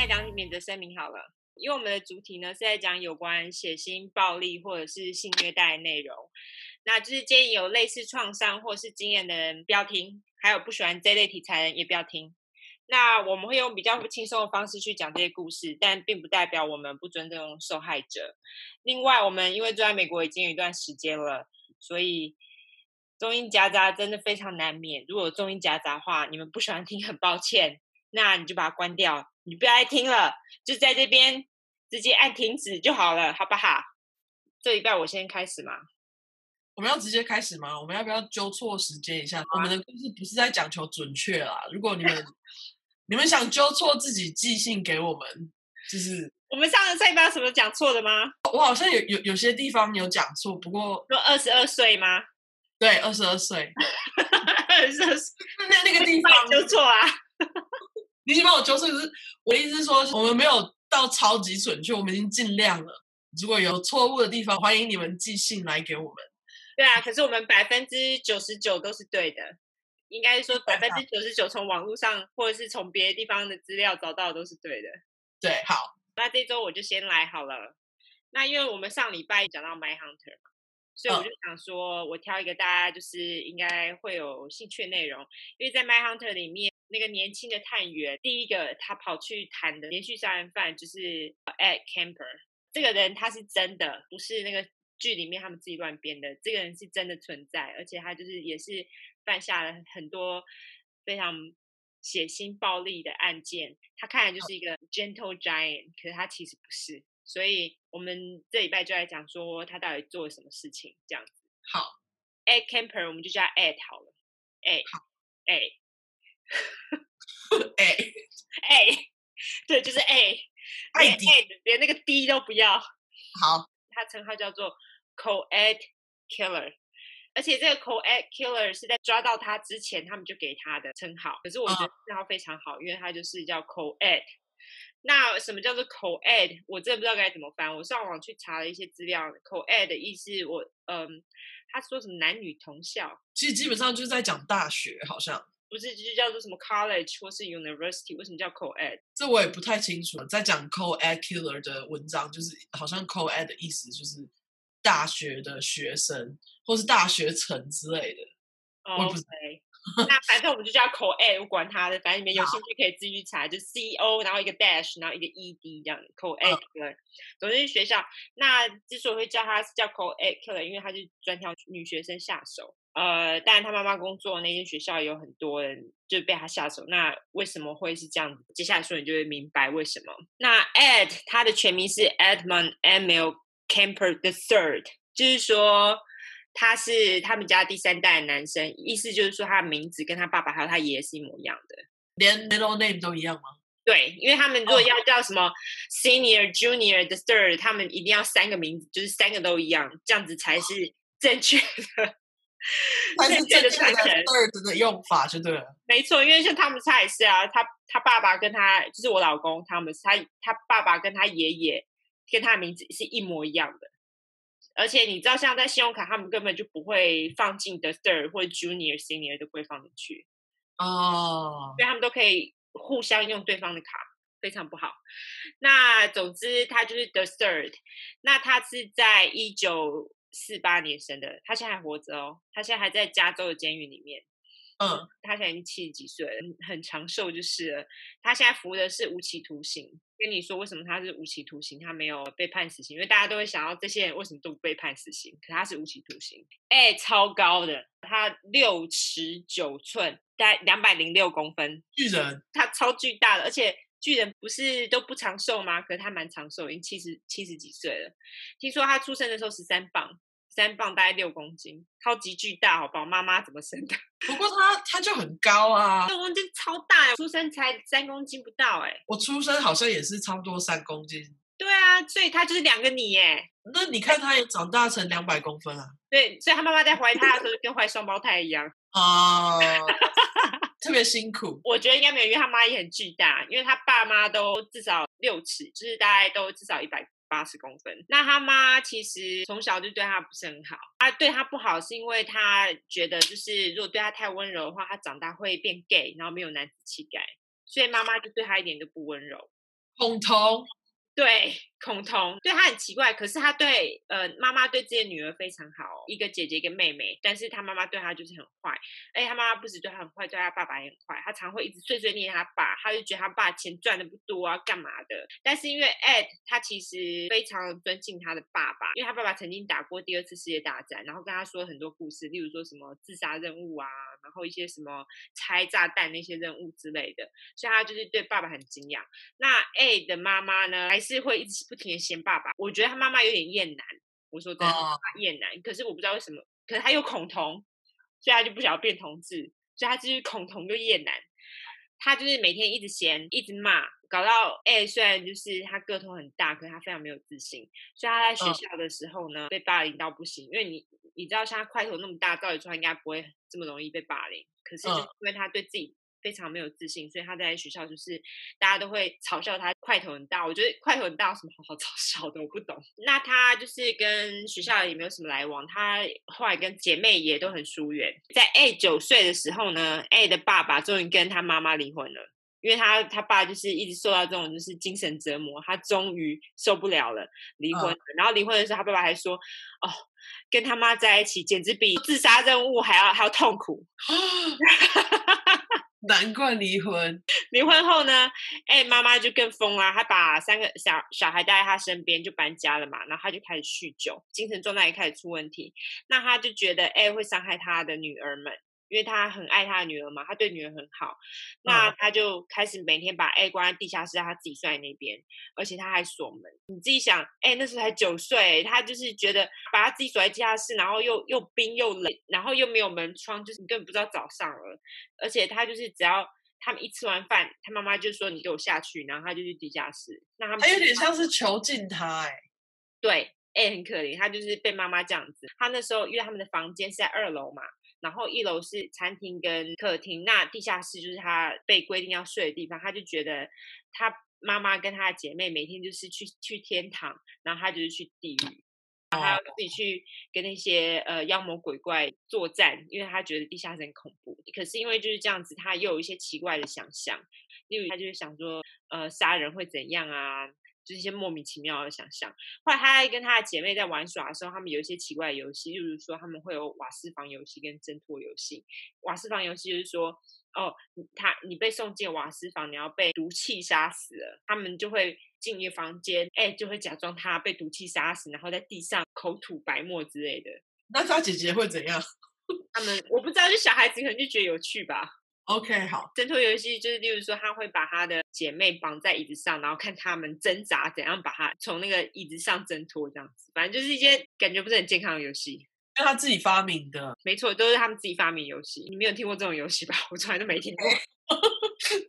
再，讲免责声明好了，因为我们的主题呢是在讲有关血腥、暴力或者是性虐待的内容，那就是建议有类似创伤或是经验的人不要听，还有不喜欢这类题材的人也不要听。那我们会用比较轻松的方式去讲这些故事，但并不代表我们不尊重受害者。另外，我们因为住在美国已经有一段时间了，所以。中英夹杂真的非常难免。如果中英夹杂的话，你们不喜欢听，很抱歉，那你就把它关掉，你不要再听了，就在这边直接按停止就好了，好不好？这礼拜我先开始嘛？我们要直接开始吗？我们要不要纠错时间一下？我们的故事不是在讲求准确啦。如果你们你们想纠错，自己寄信给我们，就是我们上次礼拜有什么讲错的吗？我好像有有有些地方有讲错，不过说二十二岁吗？对，二十二岁，二十二岁，那那个地 方纠错啊！你先帮我纠错，可是我的意思是说，我们没有到超级准确，我们已经尽量了。如果有错误的地方，欢迎你们寄信来给我们。对啊，可是我们百分之九十九都是对的，应该说百分之九十九从网络上或者是从别的地方的资料找到的都是对的。对，好，那这周我就先来好了。那因为我们上礼拜讲到 My Hunter 嘛。所以我就想说，我挑一个大家就是应该会有兴趣的内容，因为在《My Hunter》里面，那个年轻的探员，第一个他跑去谈的连续杀人犯就是 Ed Kemper，这个人他是真的，不是那个剧里面他们自己乱编的，这个人是真的存在，而且他就是也是犯下了很多非常血腥暴力的案件，他看来就是一个 gentle giant，可是他其实不是。所以我们这礼拜就来讲说他到底做了什么事情，这样子。好，Ed Kemper，我们就叫 Ed 好了。好，Ed，Ed，Ed，对，就是 Ed，连 Ed 连那个 D 都不要。好，他称号叫做 Co-Ed Killer，而且这个 Co-Ed Killer 是在抓到他之前他们就给他的称号，可是我觉得称号非常好，嗯、因为他就是叫 Co-Ed。那什么叫做 co-ed？我真的不知道该怎么翻。我上网去查了一些资料，co-ed 的意思我，我嗯，他说什么男女同校，其实基本上就是在讲大学，好像不是，就叫做什么 college 或是 university？为什么叫 co-ed？这我也不太清楚。在讲 co-ed killer 的文章，就是好像 co-ed 的意思就是大学的学生或是大学城之类的。Oh, OK。那反正我们就叫 co-ed，我管他的，反正你们有兴趣可以自己去查，就 C O，然后一个 dash，然后一个 E D 这样 co-ed 对，总之是学校。那之所以会叫他叫 co-ed killer，因为他就专挑女学生下手。呃，当然他妈妈工作的那间学校有很多人就被他下手。那为什么会是这样子？接下来说你就会明白为什么。那 Ed 他的全名是 Edmund Emil Kemper the Third，就是说。他是他们家第三代的男生，意思就是说他的名字跟他爸爸还有他爷爷是一模一样的，连 middle name 都一样吗？对，因为他们如果要叫什么 senior、oh. junior、the third，他们一定要三个名字，就是三个都一样，这样子才是正确的。正确的传承 third 的用法就对了。没错，因为像汤姆斯也是啊，他他爸爸跟他就是我老公汤姆斯，他他爸爸跟他爷爷跟他的名字是一模一样的。而且你知道，像在信用卡，他们根本就不会放进 the third 或者 junior、senior 都不会放进去哦，所以他们都可以互相用对方的卡，非常不好。那总之，他就是 the third。那他是在一九四八年生的，他现在还活着哦，他现在还在加州的监狱里面。嗯，他现在已经七十几岁了，很长寿就是了。他现在服的是无期徒刑。跟你说为什么他是无期徒刑，他没有被判死刑，因为大家都会想到这些人为什么都不被判死刑，可他是无期徒刑。哎，超高的，他六尺九寸，大概两百零六公分，巨人，他超巨大的，而且巨人不是都不长寿吗？可是他蛮长寿，已经七十七十几岁了。听说他出生的时候十三磅。三磅大概六公斤，超级巨大，好不好？妈妈怎么生的？不过他他就很高啊，六公斤超大，出生才三公斤不到，哎，我出生好像也是差不多三公斤。对啊，所以他就是两个你，哎，那你看他也长大成两百公分啊。对，所以他妈妈在怀他的时候就跟怀双胞胎一样啊，特别辛苦。我觉得应该没有，因为他妈也很巨大，因为他爸妈都至少六尺，就是大概都至少一百。八十公分，那他妈其实从小就对他不是很好。他对他不好是因为他觉得，就是如果对他太温柔的话，他长大会变 gay，然后没有男子气概，所以妈妈就对他一点都不温柔。恐同。对，孔同对他很奇怪，可是他对呃妈妈对自己的女儿非常好，一个姐姐一个妹妹，但是他妈妈对他就是很坏，而且他妈妈不止对他很坏，对他爸爸也很坏，他常会一直碎碎念他爸，他就觉得他爸钱赚的不多啊，干嘛的？但是因为 Ed 他其实非常尊敬他的爸爸，因为他爸爸曾经打过第二次世界大战，然后跟他说很多故事，例如说什么自杀任务啊，然后一些什么拆炸弹那些任务之类的，所以他就是对爸爸很敬仰。那 Ed 的妈妈呢，还。是会一直不停的嫌爸爸，我觉得他妈妈有点厌男。我说真的，厌男。可是我不知道为什么，可是他又恐同，所以他就不想要变同志，所以他就是恐同又厌男。他就是每天一直嫌，一直骂，搞到哎，虽然就是他个头很大，可是他非常没有自信。所以他在学校的时候呢，被霸凌到不行。因为你你知道，像他块头那么大，照理说他应该不会这么容易被霸凌。可是就是因为他对自己。非常没有自信，所以他在学校就是大家都会嘲笑他块头很大。我觉得块头很大有什么好好嘲笑的？我不懂。那他就是跟学校也没有什么来往，他后来跟姐妹也都很疏远。在 A 九岁的时候呢，A 的爸爸终于跟他妈妈离婚了，因为他他爸就是一直受到这种就是精神折磨，他终于受不了了，离婚了。嗯。然后离婚的时候，他爸爸还说：“哦，跟他妈在一起简直比自杀任务还要还要痛苦。”难怪离婚。离婚后呢，哎，妈妈就更疯了，她把三个小小孩带在她身边，就搬家了嘛。然后她就开始酗酒，精神状态也开始出问题。那她就觉得，哎，会伤害她的女儿们。因为他很爱他的女儿嘛，他对女儿很好，那他就开始每天把 A 关在地下室，让他自己睡在那边，而且他还锁门。你自己想，哎，那时候才九岁，他就是觉得把他自己锁在地下室，然后又又冰又冷，然后又没有门窗，就是你根本不知道早上了。而且他就是只要他们一吃完饭，他妈妈就说你给我下去，然后他就去地下室。那他们他有点像是囚禁他，哎，对哎很可怜，他就是被妈妈这样子。他那时候因为他们的房间是在二楼嘛。然后一楼是餐厅跟客厅，那地下室就是他被规定要睡的地方。他就觉得他妈妈跟他的姐妹每天就是去去天堂，然后他就是去地狱，然后他要自己去跟那些呃妖魔鬼怪作战，因为他觉得地下室很恐怖。可是因为就是这样子，他又有一些奇怪的想象，例如他就是想说，呃，杀人会怎样啊？就是一些莫名其妙的想象。后来他跟他的姐妹在玩耍的时候，他们有一些奇怪的游戏，例如说他们会有瓦斯房游戏跟挣脱游戏。瓦斯房游戏就是说，哦，他你被送进瓦斯房，你要被毒气杀死了。他们就会进一个房间，哎，就会假装他被毒气杀死，然后在地上口吐白沫之类的。那他姐姐会怎样？他们我不知道，就小孩子可能就觉得有趣吧。OK，好。挣脱游戏就是，例如说，他会把他的姐妹绑在椅子上，然后看他们挣扎，怎样把他从那个椅子上挣脱，这样子。反正就是一些感觉不是很健康的游戏，是他自己发明的。没错，都是他们自己发明游戏。你没有听过这种游戏吧？我从来都没听过，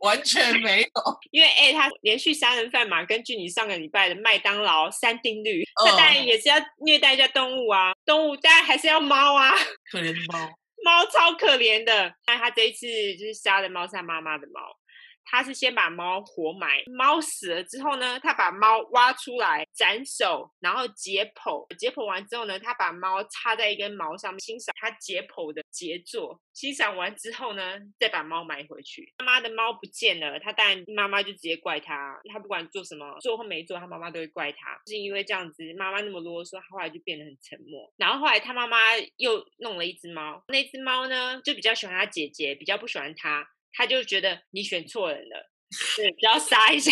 完全没有。因为哎，他连续杀人犯嘛，根据你上个礼拜的麦当劳三定律，他当然也是要虐待一下动物啊。动物当然还是要猫啊，可怜的猫。猫超可怜的，但它这一次就是杀的猫像妈妈的猫。他是先把猫活埋，猫死了之后呢，他把猫挖出来斩首，然后解剖。解剖完之后呢，他把猫插在一根毛上面，欣赏他解剖的杰作。欣赏完之后呢，再把猫埋回去。妈妈的猫不见了，他当然妈妈就直接怪他。他不管做什么，做或没做，他妈妈都会怪他。就是因为这样子，妈妈那么啰嗦，他后来就变得很沉默。然后后来他妈妈又弄了一只猫，那只猫呢就比较喜欢他姐姐，比较不喜欢他。他就觉得你选错人了，对，只要杀一下，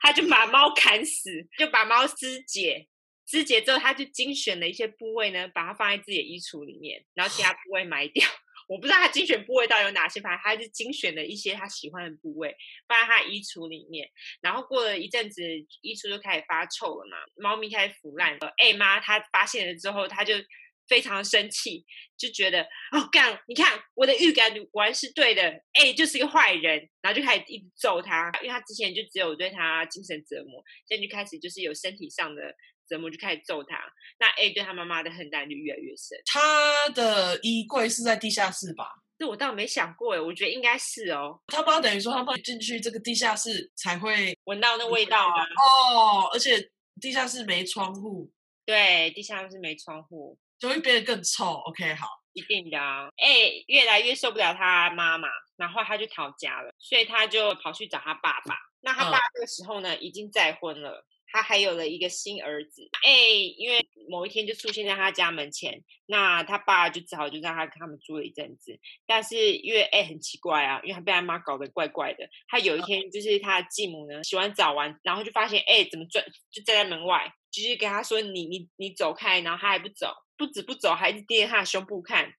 他就把猫砍死，就把猫肢解，肢解之后，他就精选了一些部位呢，把它放在自己的衣橱里面，然后其他部位埋掉。我不知道他精选部位到底有哪些，反正他就精选了一些他喜欢的部位，放在他衣橱里面。然后过了一阵子，衣橱就开始发臭了嘛，猫咪开始腐烂了。哎妈，他发现了之后，他就。非常生气，就觉得哦干，你看我的预感果然是对的，A 就是一个坏人，然后就开始一直揍他，因为他之前就只有对他精神折磨，现在就开始就是有身体上的折磨，就开始揍他。那 A 对他妈妈的恨就越来越深。他的衣柜是在地下室吧？这我倒没想过哎，我觉得应该是哦。他妈等于说他妈进去这个地下室才会闻到那味道啊。哦，而且地下室没窗户。对，地下室没窗户。就会变得更臭。OK，好。一定的啊。哎，越来越受不了他妈妈，然后他就逃家了，所以他就跑去找他爸爸。那他爸这个时候呢，嗯、已经再婚了。他还有了一个新儿子，哎，因为某一天就出现在他家门前，那他爸就只好就让他跟他们住了一阵子。但是因为哎很奇怪啊，因为他被他妈搞得怪怪的。他有一天就是他的继母呢洗完澡完，然后就发现哎怎么转就站在门外，就是跟他说你你你走开，然后他还不走，不止不走，还一直盯着他的胸部看。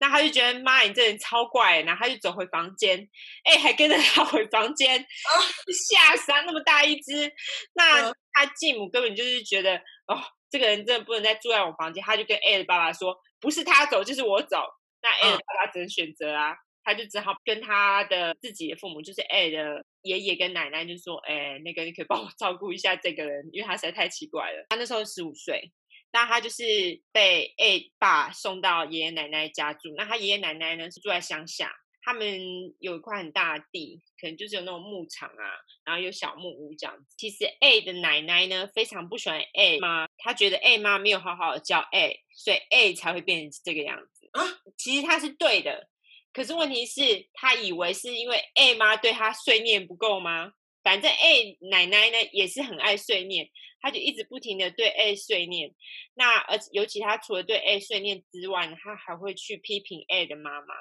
那他就觉得妈，你这人超怪，然后他就走回房间，哎，还跟着他回房间，吓死他那么大一只。那他继母根本就是觉得，哦，这个人真的不能再住在我房间，他就跟 A 的爸爸说，不是他走就是我走。那 A 的爸爸只能选择啊，他就只好跟他的自己的父母，就是 A 的爷爷跟奶奶，就说，哎，那个你可以帮我照顾一下这个人，因为他实在太奇怪了。他那时候十五岁。那他就是被 A 爸送到爷爷奶奶家住。那他爷爷奶奶呢是住在乡下，他们有一块很大的地，可能就是有那种牧场啊，然后有小木屋这样子。其实 A 的奶奶呢非常不喜欢 A 妈，她觉得 A 妈没有好好的教 A，所以 A 才会变成这个样子。啊，其实他是对的，可是问题是，他以为是因为 A 妈对他碎念不够吗？反正 A 奶奶呢也是很爱碎念，他就一直不停的对 A 碎念。那而尤其他除了对 A 碎念之外，他还会去批评 A 的妈妈。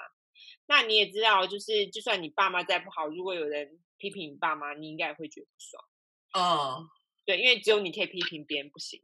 那你也知道，就是就算你爸妈再不好，如果有人批评你爸妈，你应该也会觉得不爽。哦，对，因为只有你可以批评别人，不行。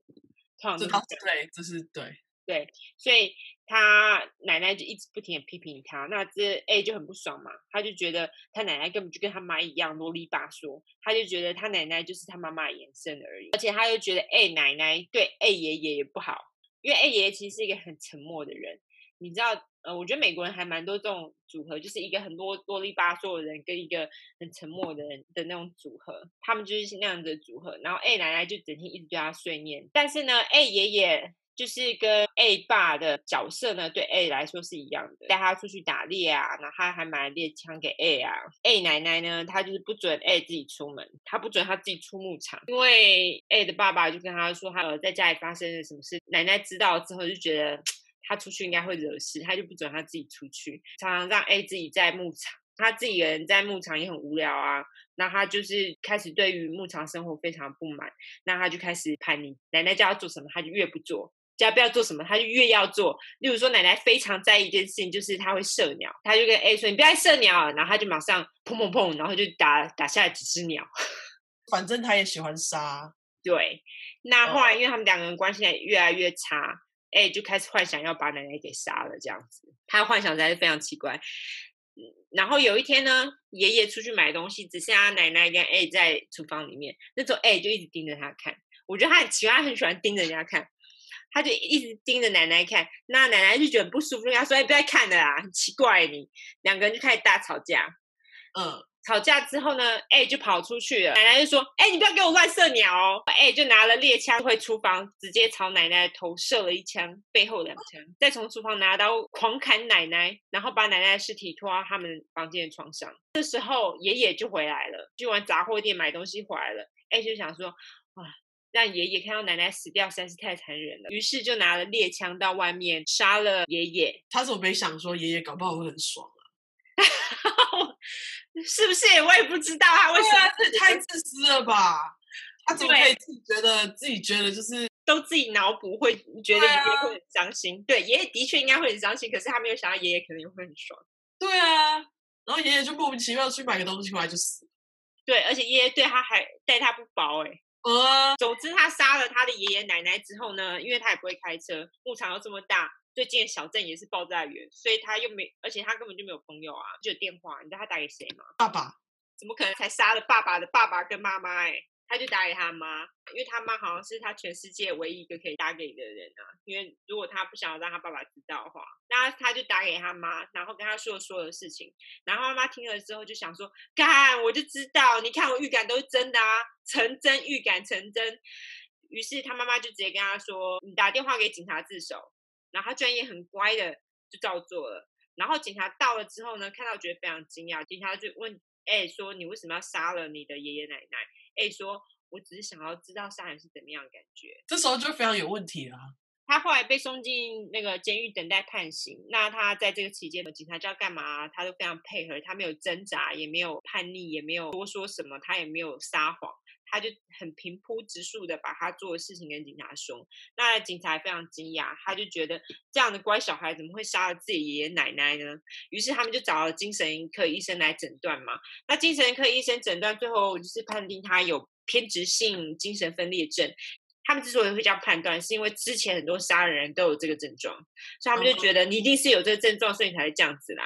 这是对，这是对。对，所以他奶奶就一直不停的批评他，那这 A 就很不爽嘛，他就觉得他奶奶根本就跟他妈一样啰里吧嗦，他就觉得他奶奶就是他妈妈延伸而已，而且他又觉得 A 奶奶对 A 爷爷也不好，因为 A 爷爷其实是一个很沉默的人，你知道，呃，我觉得美国人还蛮多这种组合，就是一个很多啰里吧嗦的人跟一个很沉默的人的那种组合，他们就是那样子的组合，然后 A 奶奶就整天一直对他碎念，但是呢，A 爷爷。就是跟 A 爸的角色呢，对 A 来说是一样的，带他出去打猎啊，然后他还买猎枪给 A 啊。A 奶奶呢，她就是不准 A 自己出门，她不准他自己出牧场，因为 A 的爸爸就跟他说，他在家里发生了什么事，奶奶知道之后就觉得他出去应该会惹事，他就不准他自己出去，常常让 A 自己在牧场，他自己一个人在牧场也很无聊啊。那他就是开始对于牧场生活非常不满，那他就开始叛逆，奶奶叫他做什么，他就越不做。叫不要做什么，他就越要做。例如说，奶奶非常在意一件事情，就是他会射鸟，他就跟 A 说：“你不要射鸟。”然后他就马上砰砰砰，然后就打打下来几只鸟。反正他也喜欢杀。对。那后来，因为他们两个人关系越来越差，A 就开始幻想要把奶奶给杀了，这样子。他的幻想才是非常奇怪。然后有一天呢，爷爷出去买东西，只剩下奶奶跟 A 在厨房里面。那时候 A 就一直盯着他看。我觉得他很奇怪，他很喜欢盯着人家看。他就一直盯着奶奶看，那奶奶就觉得不舒服，跟他说：“哎，不要看了啦，很奇怪你。”两个人就开始大吵架。嗯，吵架之后呢，A 就跑出去了。奶奶就说：“哎，你不要给我乱射鸟哦。”A 就拿了猎枪回厨房，直接朝奶奶的头射了一枪，背后两枪，再从厨房拿刀狂砍奶奶，然后把奶奶的尸体拖到他们房间的床上。这时候爷爷就回来了，去完杂货店买东西回来了。A 就想说：“哇。”让爷爷看到奶奶死掉实在是太残忍了，于是就拿了猎枪到外面杀了爷爷。他怎么没想说爷爷搞不好会很爽啊？是不是？我也不知道他为什么。这太自私了吧？他怎么可以自己觉得自己觉得就是都自己脑补会觉得爷爷会很伤心？对，爷爷的确应该会很伤心，可是他没有想到爷爷可能也会很爽。对啊，然后爷爷就莫名其妙去买个东西回来就死。对，而且爷爷对他还待他不薄哎、欸。呃，总之他杀了他的爷爷奶奶之后呢，因为他也不会开车，牧场又这么大，最近的小镇也是爆炸源，所以他又没，而且他根本就没有朋友啊，就有电话，你知道他打给谁吗？爸爸？怎么可能才杀了爸爸的爸爸跟妈妈、欸？哎。他就打给他妈，因为他妈好像是他全世界唯一一个可以打给的人啊。因为如果他不想要让他爸爸知道的话，那他就打给他妈，然后跟他说所有的事情。然后妈妈听了之后就想说：“干，我就知道，你看我预感都是真的啊，成真，预感成真。”于是他妈妈就直接跟他说：“你打电话给警察自首。”然后他居然也很乖的就照做了。然后警察到了之后呢，看到觉得非常惊讶，警察就问：“哎，说你为什么要杀了你的爷爷奶奶？” A 说：“我只是想要知道杀人是怎么样的感觉。”这时候就非常有问题了。他后来被送进那个监狱等待判刑。那他在这个期间，警察叫干嘛，他都非常配合，他没有挣扎，也没有叛逆，也没有多说什么，他也没有撒谎，他就很平铺直述的把他做的事情跟警察说。那警察非常惊讶，他就觉得这样的乖小孩怎么会杀了自己爷爷奶奶呢？于是他们就找了精神科医生来诊断嘛。那精神科医生诊断最后就是判定他有偏执性精神分裂症。他们之所以会这样判断，是因为之前很多杀人人都有这个症状，所以他们就觉得你一定是有这个症状，所以你才会这样子啦。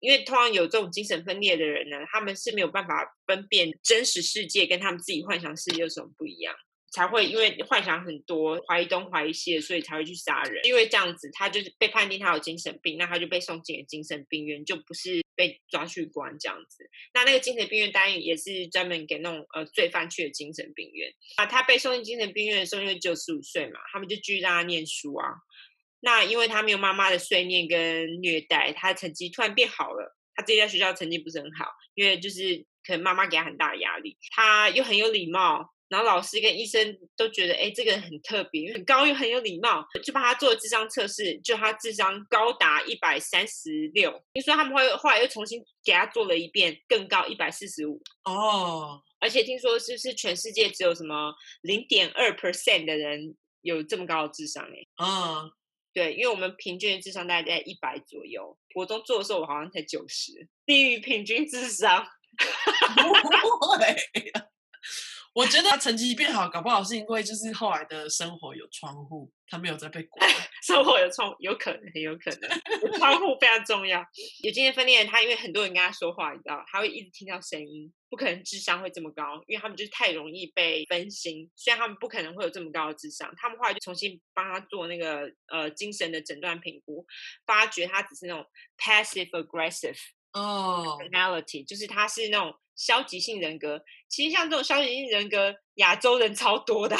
因为通常有这种精神分裂的人呢，他们是没有办法分辨真实世界跟他们自己幻想世界有什么不一样。才会因为幻想很多，怀疑东怀疑西，所以才会去杀人。因为这样子，他就是被判定他有精神病，那他就被送进了精神病院，就不是被抓去关这样子。那那个精神病院当然也是专门给那种呃罪犯去的精神病院啊。他被送进精神病院的时候，因为只有十五岁嘛，他们就继续让他念书啊。那因为他没有妈妈的碎念跟虐待，他的成绩突然变好了。他自己在学校成绩不是很好，因为就是可能妈妈给他很大的压力，他又很有礼貌。然后老师跟医生都觉得，哎，这个人很特别，很高又很有礼貌，就帮他做了智商测试，就他智商高达一百三十六。听说他们会后来又重新给他做了一遍，更高一百四十五。哦，而且听说是不是全世界只有什么零点二 percent 的人有这么高的智商？哎，啊，对，因为我们平均的智商大概在一百左右。国中做的时候我好像才九十，低于平均智商。我觉得他成绩变好，搞不好是因为就是后来的生活有窗户，他没有再被关。生活有窗，有可能，有可能。窗户非常重要。有精神分裂，他因为很多人跟他说话，你知道，他会一直听到声音，不可能智商会这么高，因为他们就是太容易被分心。虽然他们不可能会有这么高的智商，他们后来就重新帮他做那个呃精神的诊断评估，发觉他只是那种 passive aggressive 哦 personality，就是他是那种。消极性人格，其实像这种消极性人格，亚洲人超多的，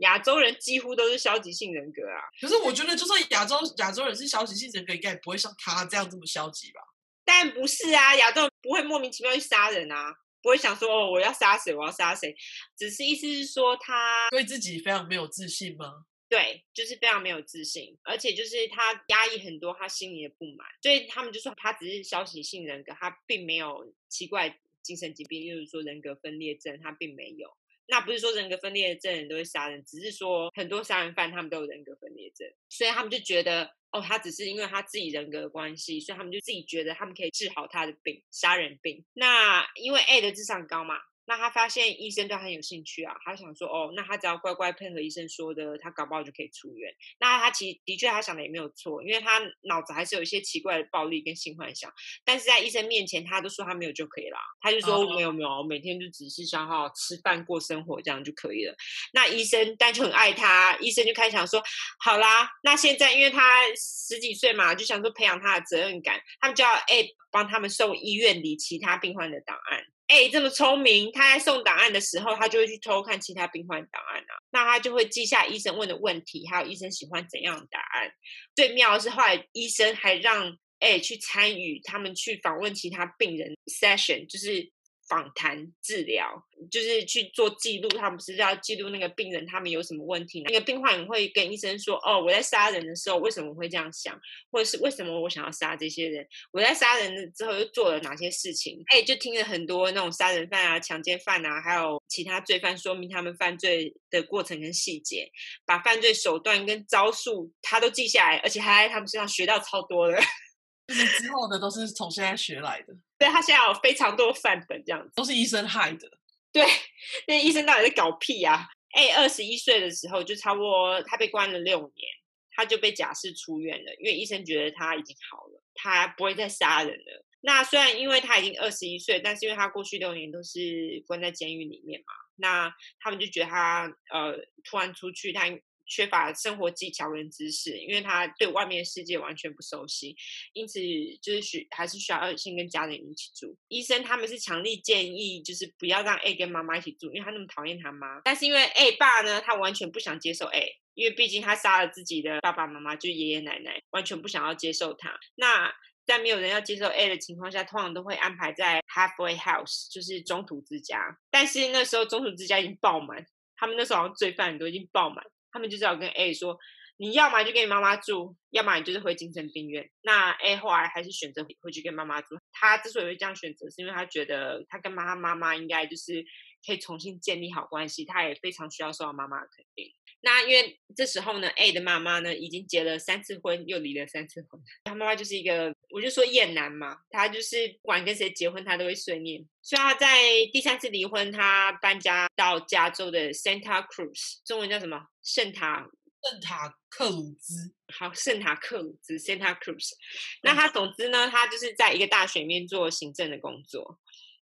亚洲人几乎都是消极性人格啊。可是我觉得，就算亚洲亚洲人是消极性人格，应该也不会像他这样这么消极吧？但不是啊，亚洲人不会莫名其妙去杀人啊，不会想说哦，我要杀谁，我要杀谁，只是意思是说他对自己非常没有自信吗？对，就是非常没有自信，而且就是他压抑很多他心里的不满，所以他们就说他只是消极性人格，他并没有奇怪。精神疾病，例如说人格分裂症，他并没有。那不是说人格分裂症人都会杀人，只是说很多杀人犯他们都有人格分裂症，所以他们就觉得，哦，他只是因为他自己人格的关系，所以他们就自己觉得他们可以治好他的病，杀人病。那因为 A 的智商高嘛。那他发现医生对他很有兴趣啊，他想说哦，那他只要乖乖配合医生说的，他搞不好就可以出院。那他其实的确他想的也没有错，因为他脑子还是有一些奇怪的暴力跟性幻想，但是在医生面前他都说他没有就可以了，他就说没有没有，每天就只是想好好吃饭过生活这样就可以了。那医生但就很爱他，医生就开始想说，好啦，那现在因为他十几岁嘛，就想说培养他的责任感，他们就要哎帮他们送医院里其他病患的档案。哎，这么聪明，他在送档案的时候，他就会去偷看其他病患档案啊。那他就会记下医生问的问题，还有医生喜欢怎样的答案。最妙的是，后来医生还让哎去参与他们去访问其他病人 session，就是。访谈治疗就是去做记录，他们不是要记录那个病人他们有什么问题？那个病患会跟医生说：“哦，我在杀人的时候为什么会这样想，或者是为什么我想要杀这些人？我在杀人之后又做了哪些事情？”哎，就听了很多那种杀人犯啊、强奸犯啊，还有其他罪犯说明他们犯罪的过程跟细节，把犯罪手段跟招数他都记下来，而且还在他们身上学到超多的。之后的都是从现在学来的。对，他现在有非常多范本，这样子都是医生害的。对，那医生到底在搞屁啊？哎，二十一岁的时候就差不多，他被关了六年，他就被假释出院了，因为医生觉得他已经好了，他不会再杀人了。那虽然因为他已经二十一岁，但是因为他过去六年都是关在监狱里面嘛，那他们就觉得他呃突然出去，他。缺乏生活技巧跟知识，因为他对外面世界完全不熟悉，因此就是需还是需要先跟家人一起住。医生他们是强力建议，就是不要让 A 跟妈妈一起住，因为他那么讨厌他妈。但是因为 A 爸呢，他完全不想接受 A，因为毕竟他杀了自己的爸爸妈妈，就爷爷奶奶，完全不想要接受他。那在没有人要接受 A 的情况下，通常都会安排在 Halfway House，就是中途之家。但是那时候中途之家已经爆满，他们那时候好像罪犯都已经爆满。他们就只好跟 A 说：“你要么就跟你妈妈住，要么你就是回精神病院。那 A 后来还是选择回去跟妈妈住。他之所以会这样选择，是因为他觉得他跟妈妈妈应该就是可以重新建立好关系，他也非常需要受到妈妈的肯定。那因为这时候呢，A 的妈妈呢已经结了三次婚，又离了三次婚。他妈妈就是一个，我就说厌男嘛，他就是不管跟谁结婚，他都会碎念。所以他在第三次离婚，他搬家到加州的 Santa Cruz，中文叫什么？圣塔圣塔克鲁兹。好，圣塔克鲁兹 Santa Cruz。那他总之呢，他就是在一个大学里面做行政的工作。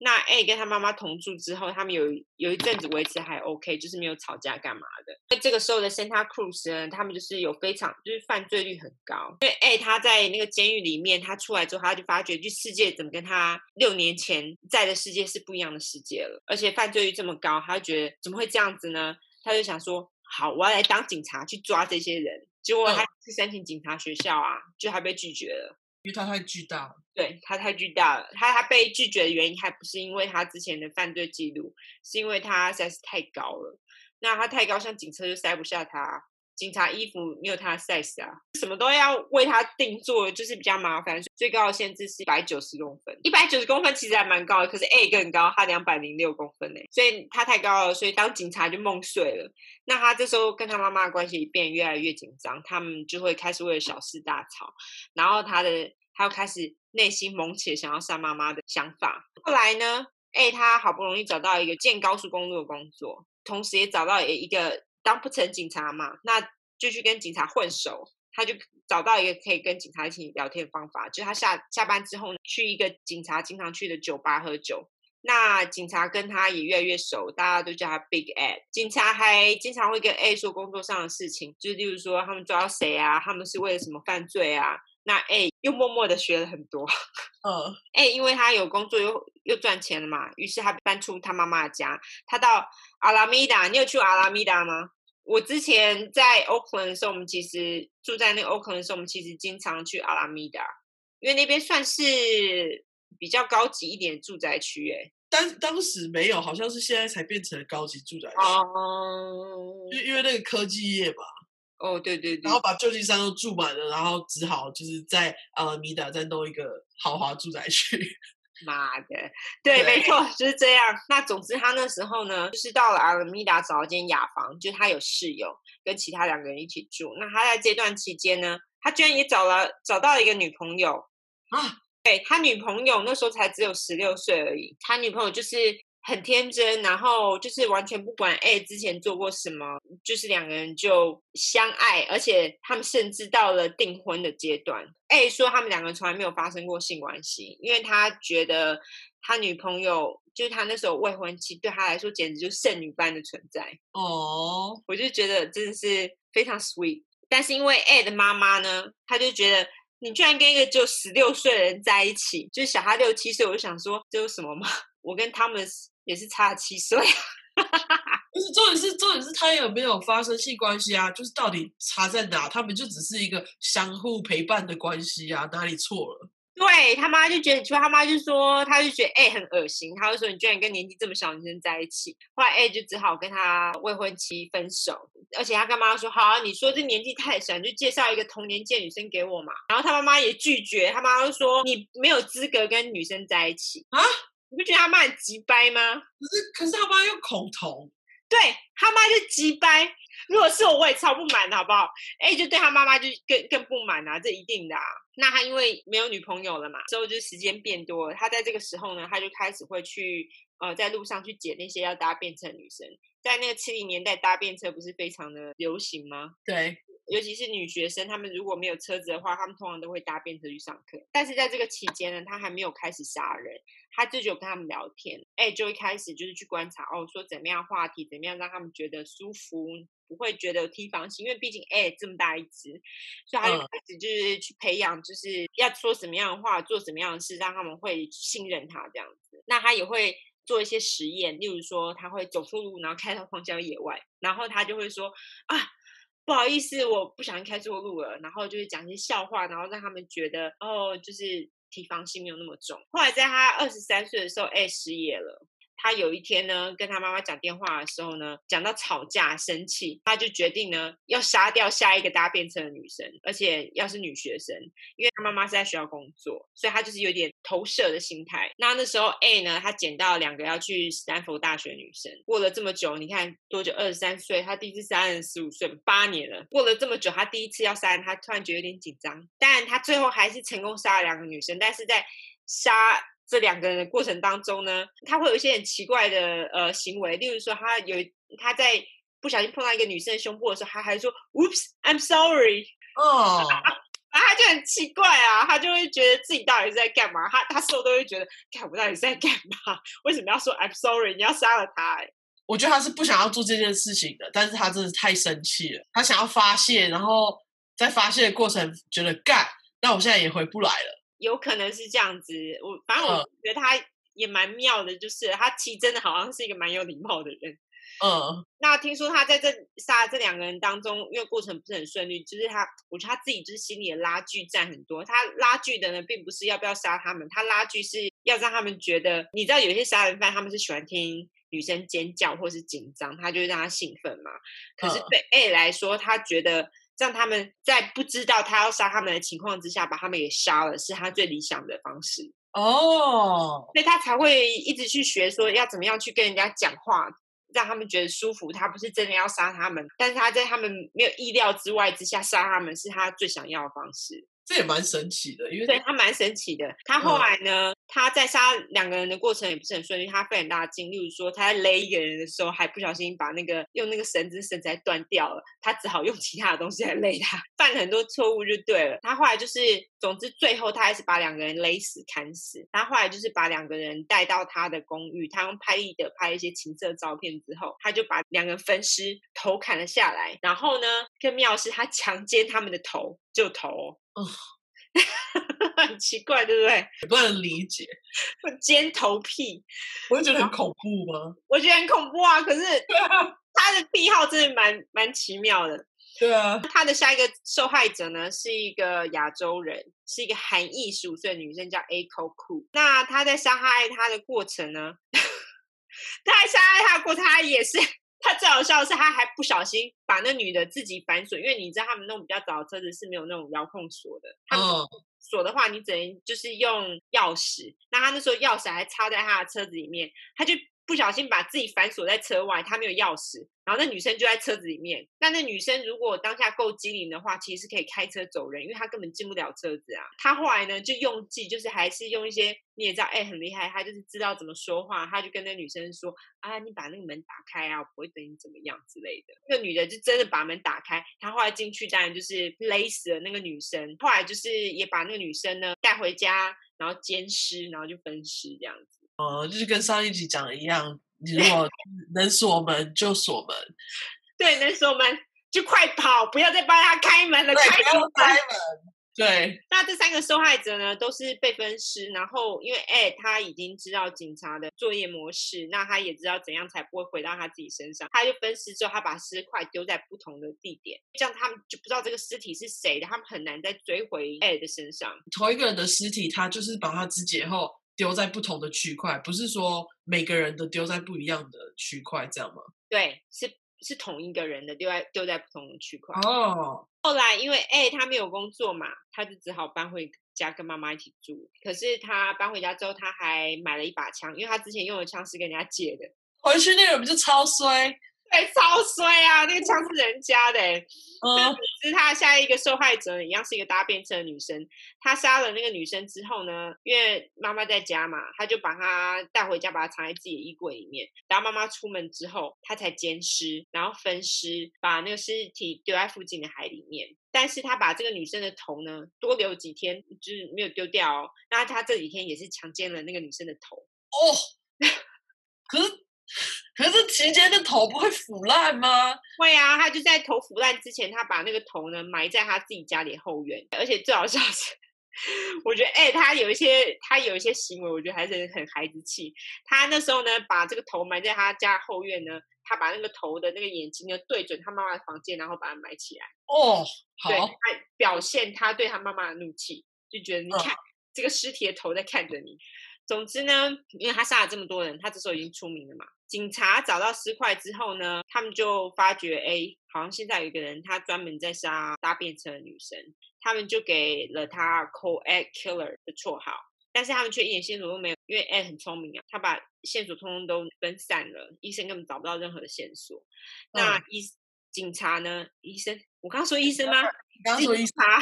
那 A 跟他妈妈同住之后，他们有有一阵子维持还 OK，就是没有吵架干嘛的。那这个时候的 Santa Cruz 呢，他们就是有非常就是犯罪率很高。因为 A 他在那个监狱里面，他出来之后，他就发觉，就世界怎么跟他六年前在的世界是不一样的世界了，而且犯罪率这么高，他就觉得怎么会这样子呢？他就想说，好，我要来当警察去抓这些人。结果他去申请警察学校啊，就还被拒绝了。因为他太巨大了，对，他太巨大了。他他被拒绝的原因还不是因为他之前的犯罪记录，是因为他实在是太高了。那他太高，像警车就塞不下他。警察衣服没有他的 size 啊，什么都要为他定做，就是比较麻烦。最高的限制是一百九十公分，一百九十公分其实还蛮高的，可是 A 更高，他两百零六公分呢，所以他太高了，所以当警察就梦碎了。那他这时候跟他妈妈的关系变越来越紧张，他们就会开始为了小事大吵，然后他的他又开始内心萌起想要杀妈妈的想法。后来呢，A 他好不容易找到一个建高速公路的工作，同时也找到一个。当不成警察嘛，那就去跟警察混熟。他就找到一个可以跟警察一起聊天的方法，就他下下班之后去一个警察经常去的酒吧喝酒。那警察跟他也越来越熟，大家都叫他 Big Ed。警察还经常会跟 A 说工作上的事情，就是例如说他们抓到谁啊，他们是为了什么犯罪啊。那 A 又默默的学了很多。嗯，A 因为他有工作又又赚钱了嘛，于是他搬出他妈妈的家，他到阿拉米达。你有去阿拉米达吗？我之前在 Oakland 的时候，我们其实住在那个 Oakland 的时候，我们其实经常去阿拉米达，因为那边算是比较高级一点的住宅区。哎，当当时没有，好像是现在才变成高级住宅区。哦，就因为那个科技业吧。哦，对对对。然后把旧金山都住满了，然后只好就是在阿拉米达再弄一个豪华住宅区。妈的，对，对没错，就是这样。那总之，他那时候呢，就是到了阿拉米达找了间雅房，就是他有室友跟其他两个人一起住。那他在这段期间呢，他居然也找了找到了一个女朋友啊。对，他女朋友那时候才只有十六岁而已，他女朋友就是。很天真，然后就是完全不管 A 之前做过什么，就是两个人就相爱，而且他们甚至到了订婚的阶段。A 说他们两个人从来没有发生过性关系，因为他觉得他女朋友就是他那时候未婚妻，对他来说简直就是圣女般的存在。哦，我就觉得真的是非常 sweet。但是因为 A 的妈妈呢，他就觉得你居然跟一个只有十六岁的人在一起，就是小他六七岁，我就想说这有什么嘛？我跟他们。也是差七岁，不是重点是重点是他有没有发生性关系啊？就是到底差在哪？他们就只是一个相互陪伴的关系啊，哪里错了？对他妈就觉得，就他妈就说，他就觉得哎、欸、很恶心，他就说你居然跟年纪这么小的女生在一起。后来 A 就只好跟他未婚妻分手，而且他跟妈妈说，好啊，你说这年纪太小，就介绍一个同年纪的女生给我嘛。然后他妈妈也拒绝，他妈妈就说你没有资格跟女生在一起啊。你不觉得他妈很急掰吗？可是，可是他妈又恐同，对他妈就急掰。如果是我，我也超不满的，好不好？哎，就对他妈妈就更更不满啊，这一定的啊。那他因为没有女朋友了嘛，之后就时间变多了。他在这个时候呢，他就开始会去呃，在路上去捡那些要搭便车的女生。在那个七零年代，搭便车不是非常的流行吗？对。尤其是女学生，她们如果没有车子的话，她们通常都会搭便车去上课。但是在这个期间呢，他还没有开始杀人，他就只有跟他们聊天，哎，就会开始就是去观察哦，说怎么样话题，怎么样让他们觉得舒服，不会觉得有提防心，因为毕竟哎这么大一只，所以他就开始就是去培养，就是要说什么样的话，做什么样的事，让他们会信任他这样子。那他也会做一些实验，例如说他会走错路，然后开到荒郊野外，然后他就会说啊。不好意思，我不小心开错路了，然后就是讲一些笑话，然后让他们觉得哦，就是提防心没有那么重。后来在他二十三岁的时候，哎，失业了。他有一天呢，跟他妈妈讲电话的时候呢，讲到吵架生气，他就决定呢要杀掉下一个搭便车的女生，而且要是女学生，因为他妈妈是在学校工作，所以他就是有点投射的心态。那那时候 A 呢，他捡到两个要去斯坦福大学的女生，过了这么久，你看多久？二十三岁，他第一次杀人十五岁，八年了，过了这么久，他第一次要杀人，他突然觉得有点紧张。当然，他最后还是成功杀了两个女生，但是在杀这两个人的过程当中呢，他会有一些很奇怪的呃行为，例如说，他有他在不小心碰到一个女生的胸部的时候，他还说 “Oops, I'm sorry”，哦，然后他就很奇怪啊，他就会觉得自己到底是在干嘛？他他说都会觉得，看我到底是在干嘛？为什么要说 “I'm sorry”？你要杀了他？欸？我觉得他是不想要做这件事情的，但是他真的太生气了，他想要发泄，然后在发泄的过程觉得干，那我现在也回不来了。有可能是这样子，我反正我觉得他也蛮妙的，就是、嗯、他其实真的好像是一个蛮有礼貌的人。嗯，那听说他在这杀这两个人当中，因为过程不是很顺利，就是他，我觉得他自己就是心里的拉锯战很多。他拉锯的呢，并不是要不要杀他们，他拉锯是要让他们觉得，你知道有些杀人犯他们是喜欢听女生尖叫或是紧张，他就会让他兴奋嘛。可是对 A 来说，他觉得。让他们在不知道他要杀他们的情况之下，把他们给杀了，是他最理想的方式哦。所以他才会一直去学说要怎么样去跟人家讲话，让他们觉得舒服。他不是真的要杀他们，但是他在他们没有意料之外之下杀他们，是他最想要的方式。这也蛮神奇的，因为对他蛮神奇的。他后来呢，嗯、他在杀两个人的过程也不是很顺利，他费很大的劲。例如说，他在勒一个人的时候，还不小心把那个用那个绳子绳子还断掉了，他只好用其他的东西来勒他，犯了很多错误就对了。他后来就是，总之最后他还是把两个人勒死砍死。他后来就是把两个人带到他的公寓，他用拍立得拍一些情色照片之后，他就把两个人分尸，头砍了下来。然后呢，更妙的是他强奸他们的头，就头。哦，很奇怪，对不对？不能理解，尖头屁，我会觉得很恐怖吗？我觉得很恐怖啊！可是他的癖好真的蛮蛮奇妙的。对啊，他的下一个受害者呢，是一个亚洲人，是一个韩裔十五岁的女生，叫 Aiko Koo。那他在杀害他的过程呢？他在杀害他的过程，他也是。他最好笑的是，他还不小心把那女的自己反锁，因为你知道他们那种比较早的车子是没有那种遥控锁的。他们锁的话，你只能就是用钥匙。那他那时候钥匙还插在他的车子里面，他就不小心把自己反锁在车外，他没有钥匙。然后那女生就在车子里面，但那女生如果当下够机灵的话，其实是可以开车走人，因为她根本进不了车子啊。她后来呢就用计，就是还是用一些你也知道，哎，很厉害，她就是知道怎么说话，她就跟那女生说啊，你把那个门打开啊，我不会对你怎么样之类的。那个女的就真的把门打开，她后来进去当然就是勒死了那个女生，后来就是也把那个女生呢带回家，然后奸尸，然后就分尸这样子。哦，就是跟上一集讲的一样。你如果能锁门就锁门，对，能锁门就快跑，不要再帮他开门了，开开门。对，那这三个受害者呢，都是被分尸，然后因为哎，他已经知道警察的作业模式，那他也知道怎样才不会回到他自己身上，他就分尸之后，他把尸块丢在不同的地点，这样他们就不知道这个尸体是谁的，他们很难再追回哎的身上。同一个人的尸体，他就是把他肢解后。丢在不同的区块，不是说每个人都丢在不一样的区块，这样吗？对，是是同一个人的丢在丢在不同的区块。哦。后来因为哎，他没有工作嘛，他就只好搬回家跟妈妈一起住。可是他搬回家之后，他还买了一把枪，因为他之前用的枪是跟人家借的。回去那个人不就超衰？对，超衰啊！那个枪是人家的，欸。嗯，是他下一个受害者一样是一个搭便车的女生。他杀了那个女生之后呢，因为妈妈在家嘛，他就把她带回家，把她藏在自己的衣柜里面。然后妈妈出门之后，他才奸尸，然后分尸，把那个尸体丢在附近的海里面。但是他把这个女生的头呢，多留几天，就是没有丢掉哦。那他这几天也是强奸了那个女生的头哦。可是。可是期间的头不会腐烂吗？会啊，他就在头腐烂之前，他把那个头呢埋在他自己家里后院。而且最好笑是，我觉得哎、欸，他有一些他有一些行为，我觉得还是很孩子气。他那时候呢，把这个头埋在他家后院呢，他把那个头的那个眼睛呢对准他妈妈的房间，然后把它埋起来。哦，好，对，他表现他对他妈妈的怒气，就觉得你看、嗯、这个尸体的头在看着你。总之呢，因为他杀了这么多人，他这时候已经出名了嘛。警察找到尸块之后呢，他们就发觉，哎，好像现在有一个人，他专门在杀搭便车的女生，他们就给了他 Co-Ed Killer 的绰号。但是他们却一点线索都没有，因为 Ed 很聪明啊，他把线索通通都分散了，医生根本找不到任何的线索。嗯、那医警察呢？医生，我刚刚说医生吗？刚刚说医察，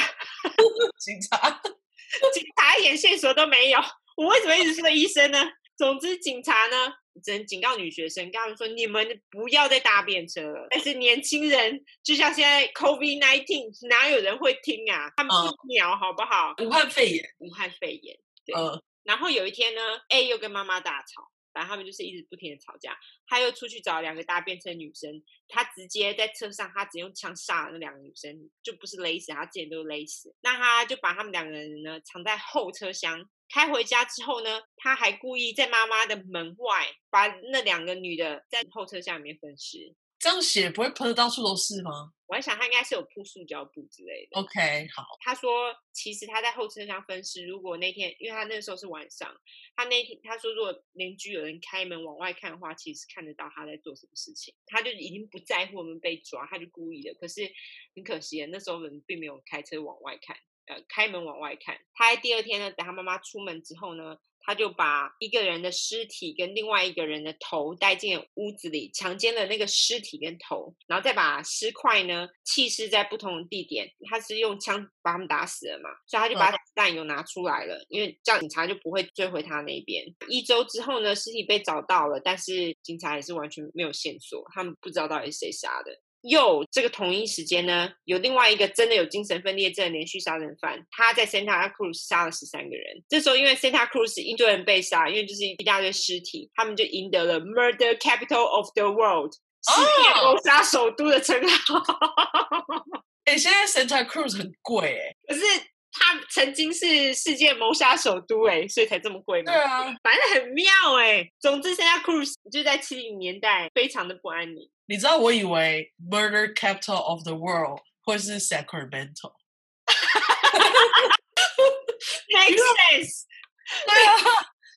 警察，警察一点线索都没有。我为什么一直说医生呢？总之，警察呢只能警告女学生，跟他们说：你们不要再搭便车了。但是年轻人，就像现在 COVID-19，哪有人会听啊？他们不鸟好不好？武汉肺炎，武汉肺炎。对，嗯，然后有一天呢，A 又跟妈妈大吵，反正他们就是一直不停的吵架。他又出去找两个搭便车女生，他直接在车上，他只用枪杀了那两个女生，就不是勒死，他之前都勒死。那他就把他们两个人呢藏在后车厢，开回家之后呢，他还故意在妈妈的门外把那两个女的在后车厢里面分尸。这样血不会喷的到处都是吗？我还想他应该是有铺塑胶布之类的。OK，好。他说，其实他在后车厢分尸。如果那天，因为他那时候是晚上，他那天他说，如果邻居有人开门往外看的话，其实看得到他在做什么事情。他就已经不在乎我们被抓，他就故意的。可是很可惜，那时候人并没有开车往外看，呃，开门往外看。他在第二天呢，等他妈妈出门之后呢。他就把一个人的尸体跟另外一个人的头带进屋子里，强奸了那个尸体跟头，然后再把尸块呢弃尸在不同的地点。他是用枪把他们打死了嘛，所以他就把子弹又拿出来了，嗯、因为这样警察就不会追回他那边。一周之后呢，尸体被找到了，但是警察也是完全没有线索，他们不知道到底是谁杀的。又这个同一时间呢，有另外一个真的有精神分裂症连续杀人犯，他在 Santa Cruz 杀了十三个人。这时候因为 Santa Cruz 一堆人被杀，因为就是一大堆尸体，他们就赢得了 Murder Capital of the World，世界谋杀首都的称号。哎、oh! 欸，现在 Santa Cruz 很贵哎，可是他曾经是世界谋杀首都哎，所以才这么贵嘛。对啊，反正很妙哎。总之，Santa Cruz 就在七零年代非常的不安宁。你知道我以为 Murder Capital of the World 或是 Sacramento。Makes sense。对啊，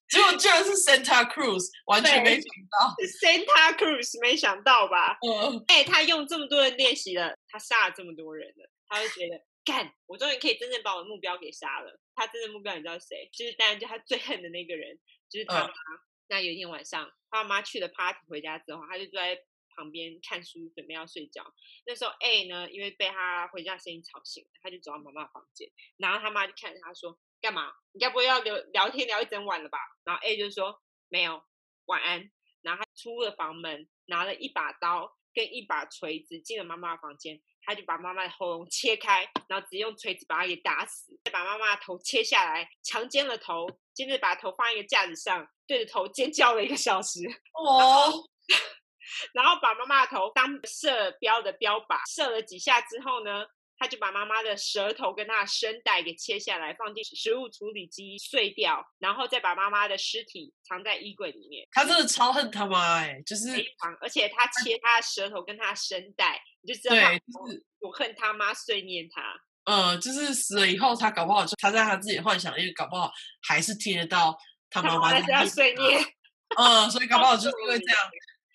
结果居然是 Santa Cruz，完全没想到。Santa Cruz 没想到吧？嗯。哎，他用这么多人练习了，他杀了这么多人了，他就觉得干，我终于可以真正把我的目标给杀了。他真正目标你知道谁？就是当然就他最恨的那个人，就是他妈。嗯、那有一天晚上，他妈去了 party 回家之后，他就坐在。旁边看书，准备要睡觉。那时候 A 呢，因为被他回家声音吵醒了，他就走到妈妈房间，然后他妈就看着他说：“干嘛？你该不会要聊聊天聊一整晚了吧？”然后 A 就说：“没有，晚安。”然后他出了房门，拿了一把刀跟一把锤子进了妈妈的房间，他就把妈妈的喉咙切开，然后直接用锤子把她给打死，再把妈妈的头切下来，强奸了头，接着把头放在一个架子上，对着头尖叫了一个小时。哦。然后把妈妈的头当射标的标靶，射了几下之后呢，他就把妈妈的舌头跟她的声带给切下来，放进食物处理机碎掉，然后再把妈妈的尸体藏在衣柜里面。他真的超恨他妈哎，就是非常，而且他切他的舌头跟他的声带，你就知道对，就是我恨他妈碎念他。呃，就是死了以后，他搞不好就他在他自己的幻想，因为搞不好还是听得到他妈妈在碎念。嗯，所以搞不好就是因为这样。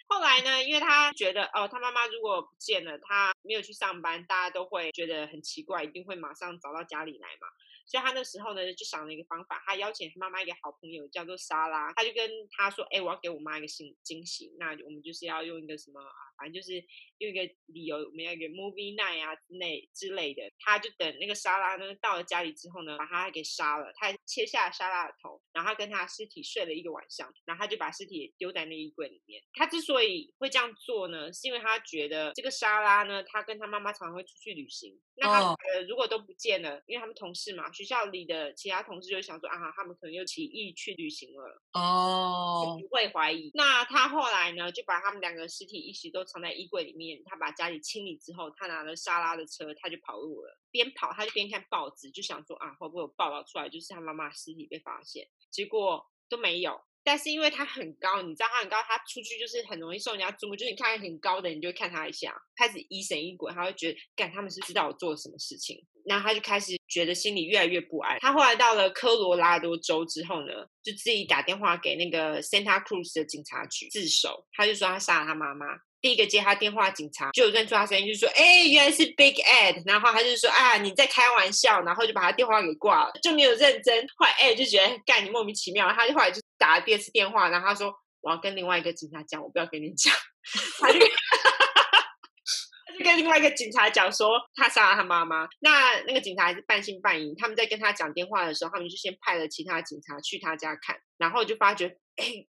后来呢，因为他觉得哦，他妈妈如果不见了，他没有去上班，大家都会觉得很奇怪，一定会马上找到家里来嘛。所以他那时候呢，就想了一个方法，他邀请他妈妈一个好朋友叫做莎拉，他就跟他说：“哎，我要给我妈一个惊惊喜，那我们就是要用一个什么啊，反正就是用一个理由，我们要一个 movie night 啊之类之类的。”他就等那个莎拉呢到了家里之后呢，把他给杀了，他还切下了莎拉的头，然后他跟他尸体睡了一个晚上，然后他就把尸体丢在那衣柜里面。他之所以会这样做呢，是因为他觉得这个莎拉呢，他跟他妈妈常常会出去旅行，那他呃如果都不见了，因为他们同事嘛。学校里的其他同事就想说啊，他们可能又起意去旅行了哦，不会怀疑。那他后来呢，就把他们两个尸体一起都藏在衣柜里面。他把家里清理之后，他拿了莎拉的车，他就跑路了。边跑他就边看报纸，就想说啊，会不会有报道出来，就是他妈妈尸体被发现？结果都没有。但是因为他很高，你知道他很高，他出去就是很容易受人家注目。就是你看很高的，你就会看他一下，开始疑神疑鬼，他会觉得，干他们是知道我做了什么事情。然后他就开始觉得心里越来越不安。他后来到了科罗拉多州之后呢，就自己打电话给那个 Santa Cruz 的警察局自首。他就说他杀了他妈妈。第一个接他电话警察就认出他声音，就说：“哎，原来是 Big Ed。”然后他就说：“啊，你在开玩笑。”然后就把他电话给挂了，就没有认真。后来 Ed 就觉得干你莫名其妙，他就后来就打了第二次电话，然后他说：“我要跟另外一个警察讲，我不要跟你讲。”他就。跟另外一个警察讲说他杀了他妈妈，那那个警察还是半信半疑。他们在跟他讲电话的时候，他们就先派了其他警察去他家看，然后就发觉，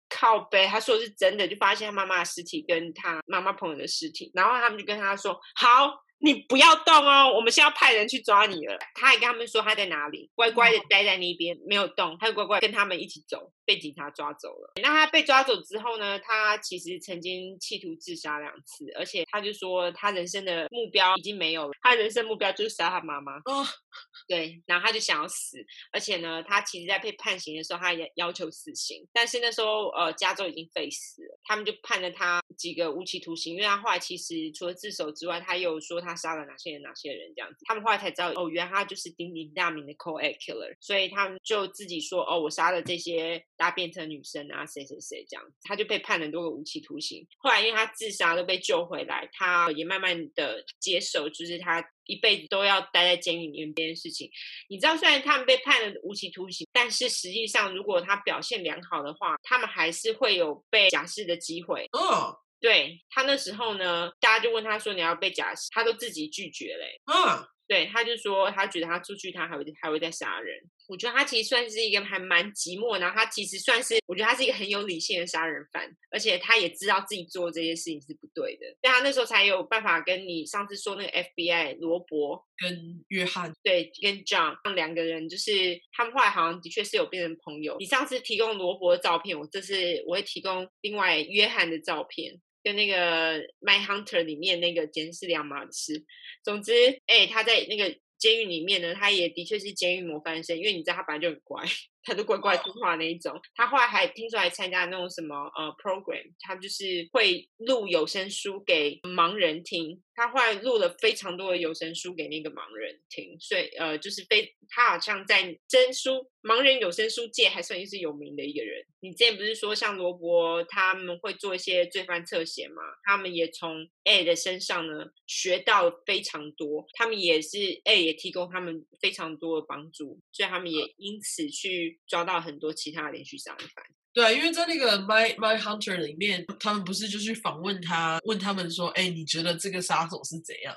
靠背，他说的是真的，就发现他妈妈的尸体跟他妈妈朋友的尸体，然后他们就跟他说好。你不要动哦，我们现在要派人去抓你了。他还跟他们说他在哪里，乖乖的待在那边没有动，他就乖乖跟他们一起走，被警察抓走了。那他被抓走之后呢？他其实曾经企图自杀两次，而且他就说他人生的目标已经没有了，他人生目标就是杀他妈妈。哦，对，然后他就想要死，而且呢，他其实在被判刑的时候，他也要求死刑，但是那时候呃，加州已经废死了，他们就判了他几个无期徒刑，因为他后来其实除了自首之外，他又说他。他杀了哪些人？哪些人？这样子，他们后来才知道，哦，原来他就是鼎鼎大名的 Co-Ed Killer，所以他们就自己说，哦，我杀了这些搭便车女生啊，谁谁谁这样子，他就被判了很多个无期徒刑。后来因为他自杀都被救回来，他也慢慢的接受，就是他一辈子都要待在监狱里面这件事情。你知道，虽然他们被判了无期徒刑，但是实际上，如果他表现良好的话，他们还是会有被假释的机会。哦。对，他那时候呢，大家就问他说，你要被假释，他都自己拒绝嘞。嗯，对，他就说他觉得他出去他还会还会再杀人。我觉得他其实算是一个还蛮寂寞，然后他其实算是我觉得他是一个很有理性的杀人犯，而且他也知道自己做这些事情是不对的，但他那时候才有办法跟你上次说那个 FBI 罗伯跟约翰，对，跟 John 两个人，就是他们后来好像的确是有变成朋友。你上次提供罗伯的照片，我这次我会提供另外约翰的照片。跟那个《My Hunter》里面那个监视两码事。总之，哎，他在那个监狱里面呢，他也的确是监狱模范生，因为你知道他本来就很乖，他都乖乖听话那一种。他后来还听说还参加那种什么呃 program，他就是会录有声书给盲人听。他后来录了非常多的有声书给那个盲人听，所以呃，就是非他好像在真书盲人有声书界还算是有名的一个人。你之前不是说像罗伯他们会做一些罪犯侧写吗？他们也从 A 的身上呢学到非常多，他们也是 A 也提供他们非常多的帮助，所以他们也因此去抓到很多其他的连续杀人犯。对啊，因为在那个 My My Hunter 里面，他们不是就去访问他，问他们说：“哎，你觉得这个杀手是怎样？”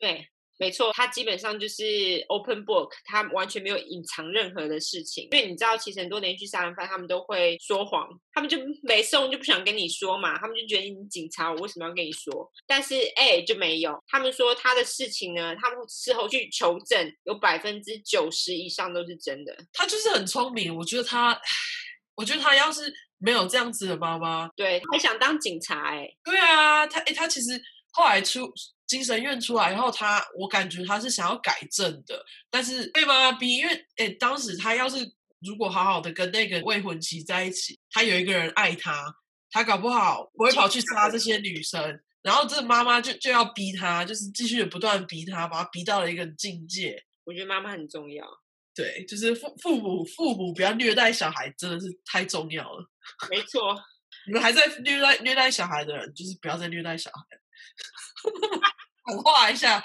对，没错，他基本上就是 open book，他完全没有隐藏任何的事情。因为你知道，其实很多连续杀人犯他们都会说谎，他们就没送就不想跟你说嘛，他们就觉得你警察，我为什么要跟你说？但是哎，就没有，他们说他的事情呢，他们事后去求证，有百分之九十以上都是真的。他就是很聪明，我觉得他。我觉得他要是没有这样子的妈妈，对，他还想当警察哎、欸。对啊，他哎，他其实后来出精神院出来以后，他我感觉他是想要改正的，但是被妈妈逼，因为哎，当时他要是如果好好的跟那个未婚妻在一起，他有一个人爱他，他搞不好不会跑去杀这些女生，然后这妈妈就就要逼他，就是继续不断逼他，把他逼到了一个境界。我觉得妈妈很重要。对，就是父父母父母不要虐待小孩，真的是太重要了。没错，你们还在虐待虐待小孩的人，就是不要再虐待小孩。我画一下，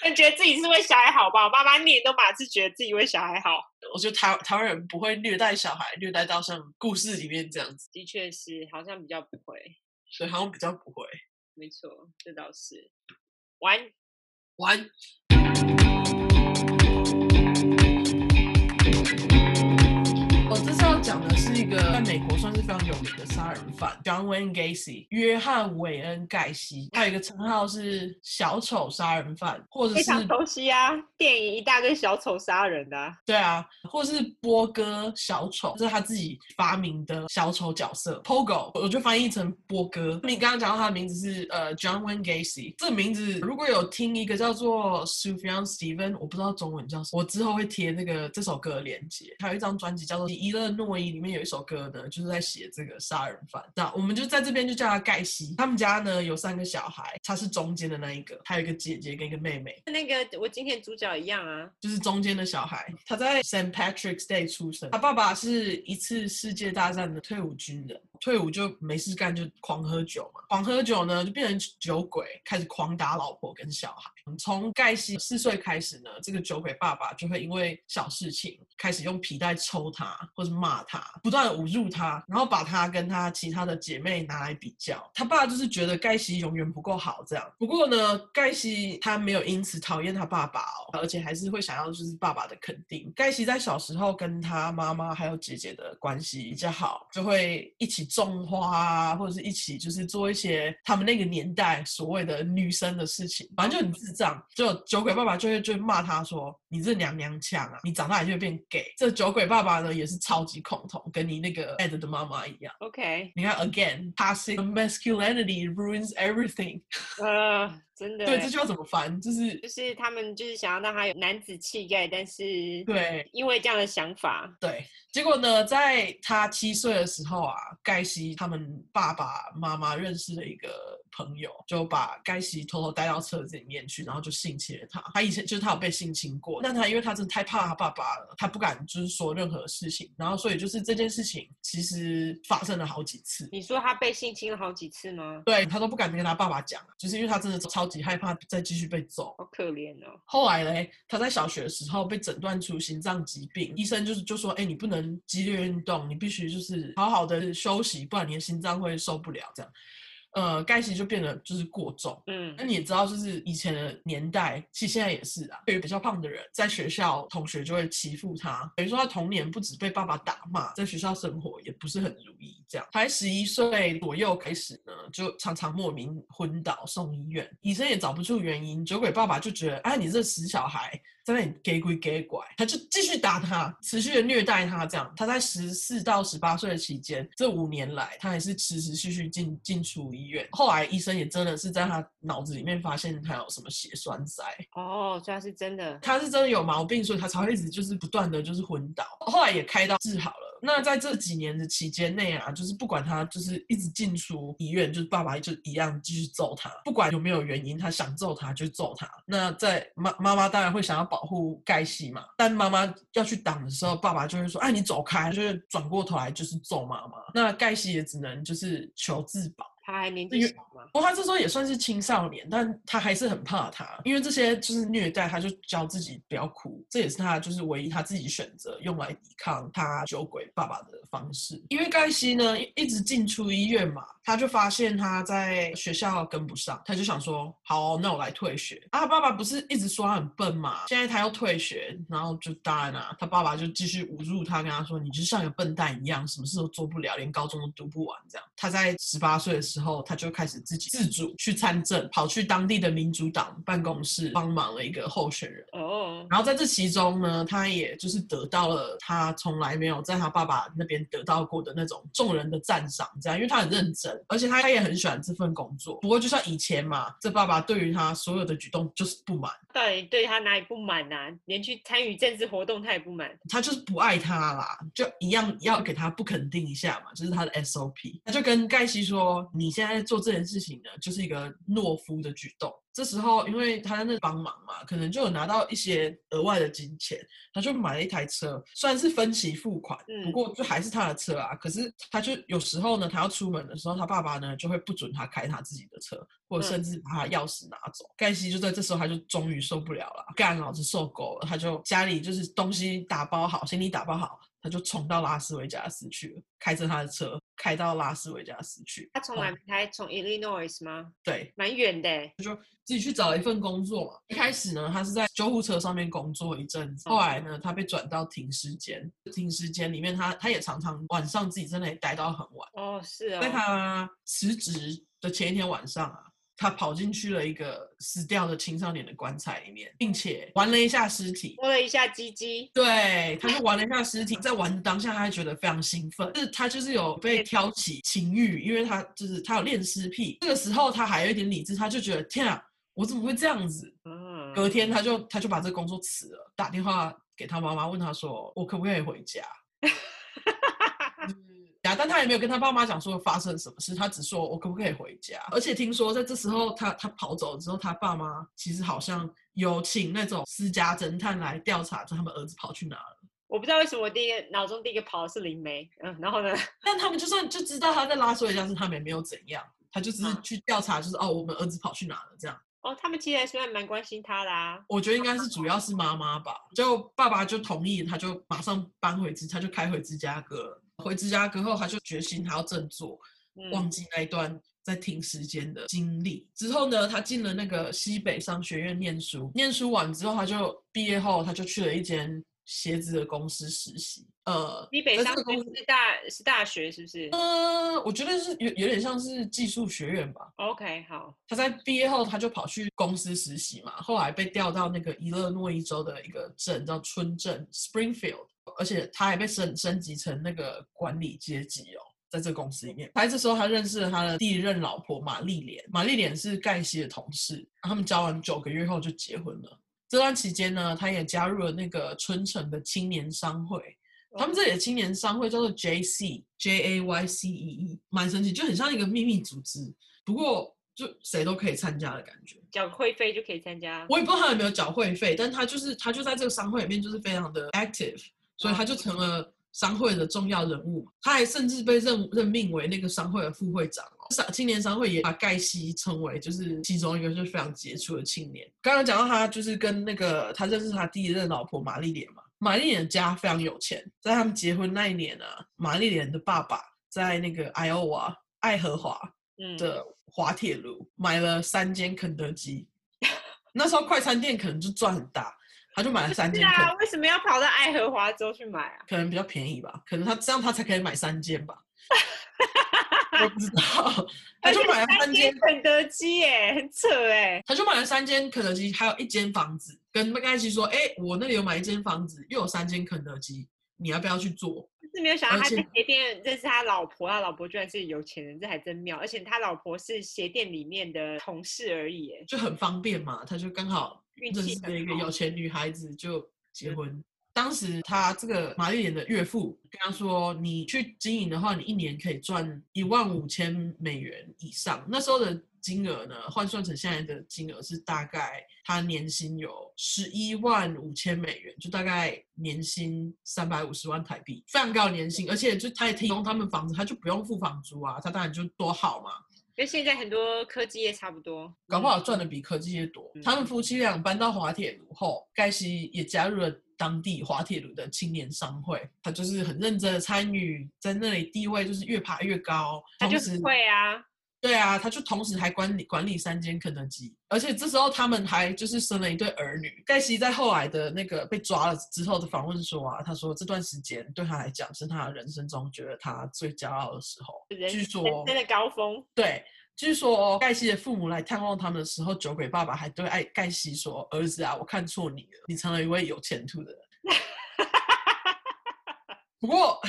但觉得自己是为小孩好吧？我爸妈念都马是觉得自己为小孩好。我觉得台台湾人不会虐待小孩，虐待到像故事里面这样子。的确是，好像比较不会。对，好像比较不会。没错，这倒是。完完。讲的是一个在美国算是非常有名的杀人犯，John Wayne Gacy，约翰·韦恩·盖西，他有一个称号是小丑杀人犯，或者是非常熟悉啊，电影一大堆小丑杀人的，啊，对啊，或是波哥小丑，这是他自己发明的小丑角色，Pogo，我就翻译成波哥。你刚刚讲到他的名字是呃 John Wayne Gacy，这名字如果有听一个叫做 Sufjan Stevens，我不知道中文叫什么，我之后会贴那个这首歌的链接，还有一张专辑叫做《记伊勒诺伊里面有一首歌呢，就是在写这个杀人犯。那我们就在这边就叫他盖西。他们家呢有三个小孩，他是中间的那一个，还有一个姐姐跟一个妹妹。那个我今天主角一样啊，就是中间的小孩。他在 Saint Patrick's Day 出生，他爸爸是一次世界大战的退伍军人。退伍就没事干，就狂喝酒嘛。狂喝酒呢，就变成酒鬼，开始狂打老婆跟小孩。从盖西四岁开始呢，这个酒鬼爸爸就会因为小事情开始用皮带抽他，或是骂他，不断的侮辱他，然后把他跟他其他的姐妹拿来比较。他爸就是觉得盖西永远不够好这样。不过呢，盖西他没有因此讨厌他爸爸哦，而且还是会想要就是爸爸的肯定。盖西在小时候跟他妈妈还有姐姐的关系比较好，就会一起。种花啊，或者是一起就是做一些他们那个年代所谓的女生的事情，反正就很智障。就酒鬼爸爸就会就会骂他说：“你这娘娘腔啊，你长大也就会变 gay。”这酒鬼爸爸呢也是超级恐同，跟你那个 Ed 的妈妈一样。OK，你看，again，passing masculinity ruins everything。呃，真的。对，这句话怎么翻？就是就是他们就是想要让他有男子气概，但是对，因为这样的想法，对。结果呢，在他七岁的时候啊，盖西他们爸爸妈妈认识了一个朋友，就把盖西偷偷带到车子里面去，然后就性侵了他。他以前就是他有被性侵过，但他因为他真的太怕他爸爸了，他不敢就是说任何事情。然后所以就是这件事情其实发生了好几次。你说他被性侵了好几次吗？对，他都不敢跟他爸爸讲，就是因为他真的超级害怕再继续被揍。好可怜哦。后来嘞，他在小学的时候被诊断出心脏疾病，医生就是就说，哎，你不能。激烈运动，你必须就是好好的休息，不然你的心脏会受不了。这样，呃，盖西就变得就是过重。嗯，那你也知道，就是以前的年代，其实现在也是啊。对于比较胖的人，在学校同学就会欺负他，等于说他童年不止被爸爸打骂，在学校生活也不是很如意。这样，才十一岁左右开始呢，就常常莫名昏倒送医院，医生也找不出原因。酒鬼爸爸就觉得，哎，你这死小孩。在那里给鬼给拐，他就继续打他，持续的虐待他。这样，他在十四到十八岁的期间，这五年来，他还是持续续续进进出医院。后来医生也真的是在他脑子里面发现他有什么血栓塞。哦，所以他是真的，他是真的有毛病，所以他才会一直就是不断的就是昏倒。后来也开刀治好了。那在这几年的期间内啊，就是不管他就是一直进出医院，就是爸爸就一样继续揍他，不管有没有原因，他想揍他就揍他。那在妈妈妈当然会想要保护盖西嘛，但妈妈要去挡的时候，爸爸就会说：“哎，你走开！”就是转过头来就是揍妈妈。那盖西也只能就是求自保。他还年纪小吗？不过他这时候也算是青少年，但他还是很怕他，因为这些就是虐待，他就教自己不要哭，这也是他就是唯一他自己选择用来抵抗他酒鬼爸爸的方式。因为盖西呢一直进出医院嘛，他就发现他在学校跟不上，他就想说，好，那我来退学。啊，他爸爸不是一直说他很笨嘛，现在他要退学，然后就当然啊，他爸爸就继续侮辱他，跟他说，你就像个笨蛋一样，什么事都做不了，连高中都读不完这样。他在十八岁的时候。他就开始自己自主去参政，跑去当地的民主党办公室帮忙了一个候选人。哦，然后在这其中呢，他也就是得到了他从来没有在他爸爸那边得到过的那种众人的赞赏，这样，因为他很认真，而且他他也很喜欢这份工作。不过就像以前嘛，这爸爸对于他所有的举动就是不满。到底对他哪里不满呢、啊？连去参与政治活动他也不满，他就是不爱他啦，就一样要给他不肯定一下嘛，这、就是他的 SOP。他就跟盖西说：“你现在做这件事情呢，就是一个懦夫的举动。”这时候，因为他在那帮忙嘛，可能就有拿到一些额外的金钱，他就买了一台车，虽然是分期付款，不过就还是他的车啊。可是他就有时候呢，他要出门的时候，他爸爸呢就会不准他开他自己的车，或者甚至把他钥匙拿走。盖西就在这时候，他就终于受不了了，干老子受够了，他就家里就是东西打包好，行李打包好。他就冲到拉斯维加斯去了，开着他的车开到拉斯维加斯去。他从哪开？从 Illinois 吗？对，蛮远的。他就自己去找了一份工作嘛。一开始呢，他是在救护车上面工作一阵子。后来呢，他被转到停尸间。停尸间里面他，他他也常常晚上自己在那里待到很晚。哦，是啊、哦。在他辞职的前一天晚上啊。他跑进去了一个死掉的青少年的棺材里面，并且玩了一下尸体，摸了一下鸡鸡。对，他就玩了一下尸体，在玩的当下，他还觉得非常兴奋。就是他就是有被挑起情欲，因为他就是他有恋尸癖。这个时候他还有一点理智，他就觉得天啊，我怎么会这样子？隔天他就他就把这个工作辞了，打电话给他妈妈，问他说：“我可不可以回家？”但他也没有跟他爸妈讲说发生什么事，他只说我可不可以回家。而且听说在这时候他他跑走了之后，他爸妈其实好像有请那种私家侦探来调查，就他们儿子跑去哪了。我不知道为什么我第一个脑中第一个跑的是灵媒，嗯，然后呢？但他们就算就知道他在拉斯维加斯，他们也没有怎样，他就只是去调查，就是、啊、哦，我们儿子跑去哪了这样。哦，他们其实还算蛮关心他啦啊。我觉得应该是主要是妈妈吧，就爸爸就同意，他就马上搬回芝，他就开回芝加哥。回芝加哥后，他就决心他要振作，嗯、忘记那一段在停时间的经历。之后呢，他进了那个西北商学院念书，念书完之后，他就毕业后，他就去了一间。鞋子的公司实习，呃，西北商学院是大是大学是不是？呃，我觉得是有有点像是技术学院吧。OK，好。他在毕业后，他就跑去公司实习嘛，后来被调到那个伊勒诺伊州的一个镇叫春镇 （Springfield），而且他还被升升级成那个管理阶级哦，在这个公司里面。他这时候他认识了他的第一任老婆玛丽莲，玛丽莲是盖西的同事，他们交往九个月后就结婚了。这段期间呢，他也加入了那个春城的青年商会。他们这里的青年商会叫做 JC J A Y C E E，蛮神奇，就很像一个秘密组织。不过就谁都可以参加的感觉，缴会费就可以参加。我也不知道他有没有缴会费，但他就是他就在这个商会里面就是非常的 active，所以他就成了商会的重要人物。他还甚至被任任命为那个商会的副会长哦。商青年商会也把盖西称为就是其中一个就是非常杰出的青年。刚刚讲到他就是跟那个他认识他第一任老婆玛丽莲嘛，玛丽莲家非常有钱，在他们结婚那一年呢、啊，玛丽莲的爸爸在那个爱奥瓦爱荷华的滑铁卢买了三间肯德基，那时候快餐店可能就赚很大，他就买了三间。啊，为什么要跑到爱荷华州去买啊？可能比较便宜吧，可能他这样他才可以买三间吧。我不知道，他就买了三间肯德基，耶，很扯哎。他就买了三间肯德基，还有一间房子，跟麦盖西说：“哎、欸，我那里有买一间房子，又有三间肯德基，你要不要去做？”就是没有想到他在鞋店认识他老婆，他老婆居然是有钱人，这还真妙。而且他老婆是鞋店里面的同事而已，就很方便嘛。他就刚好认识了一个有钱女孩子，就结婚。当时他这个玛丽莲的岳父跟他说：“你去经营的话，你一年可以赚一万五千美元以上。那时候的金额呢，换算成现在的金额是大概他年薪有十一万五千美元，就大概年薪三百五十万台币，非常高的年薪。而且就他也提供他们房子，他就不用付房租啊，他当然就多好嘛。跟现在很多科技业差不多，搞不好赚的比科技业多。嗯、他们夫妻俩搬到滑铁卢后，盖西也加入了。”当地滑铁卢的青年商会，他就是很认真的参与，在那里地位就是越爬越高。他就是会啊，对啊，他就同时还管理管理三间肯德基，而且这时候他们还就是生了一对儿女。盖西在后来的那个被抓了之后的访问说啊，他说这段时间对他来讲是他人生中觉得他最骄傲的时候。据说真的高峰，对。据说盖西的父母来探望他们的时候，酒鬼爸爸还对爱盖西说：“儿子啊，我看错你了，你成了一位有前途的人。”不过，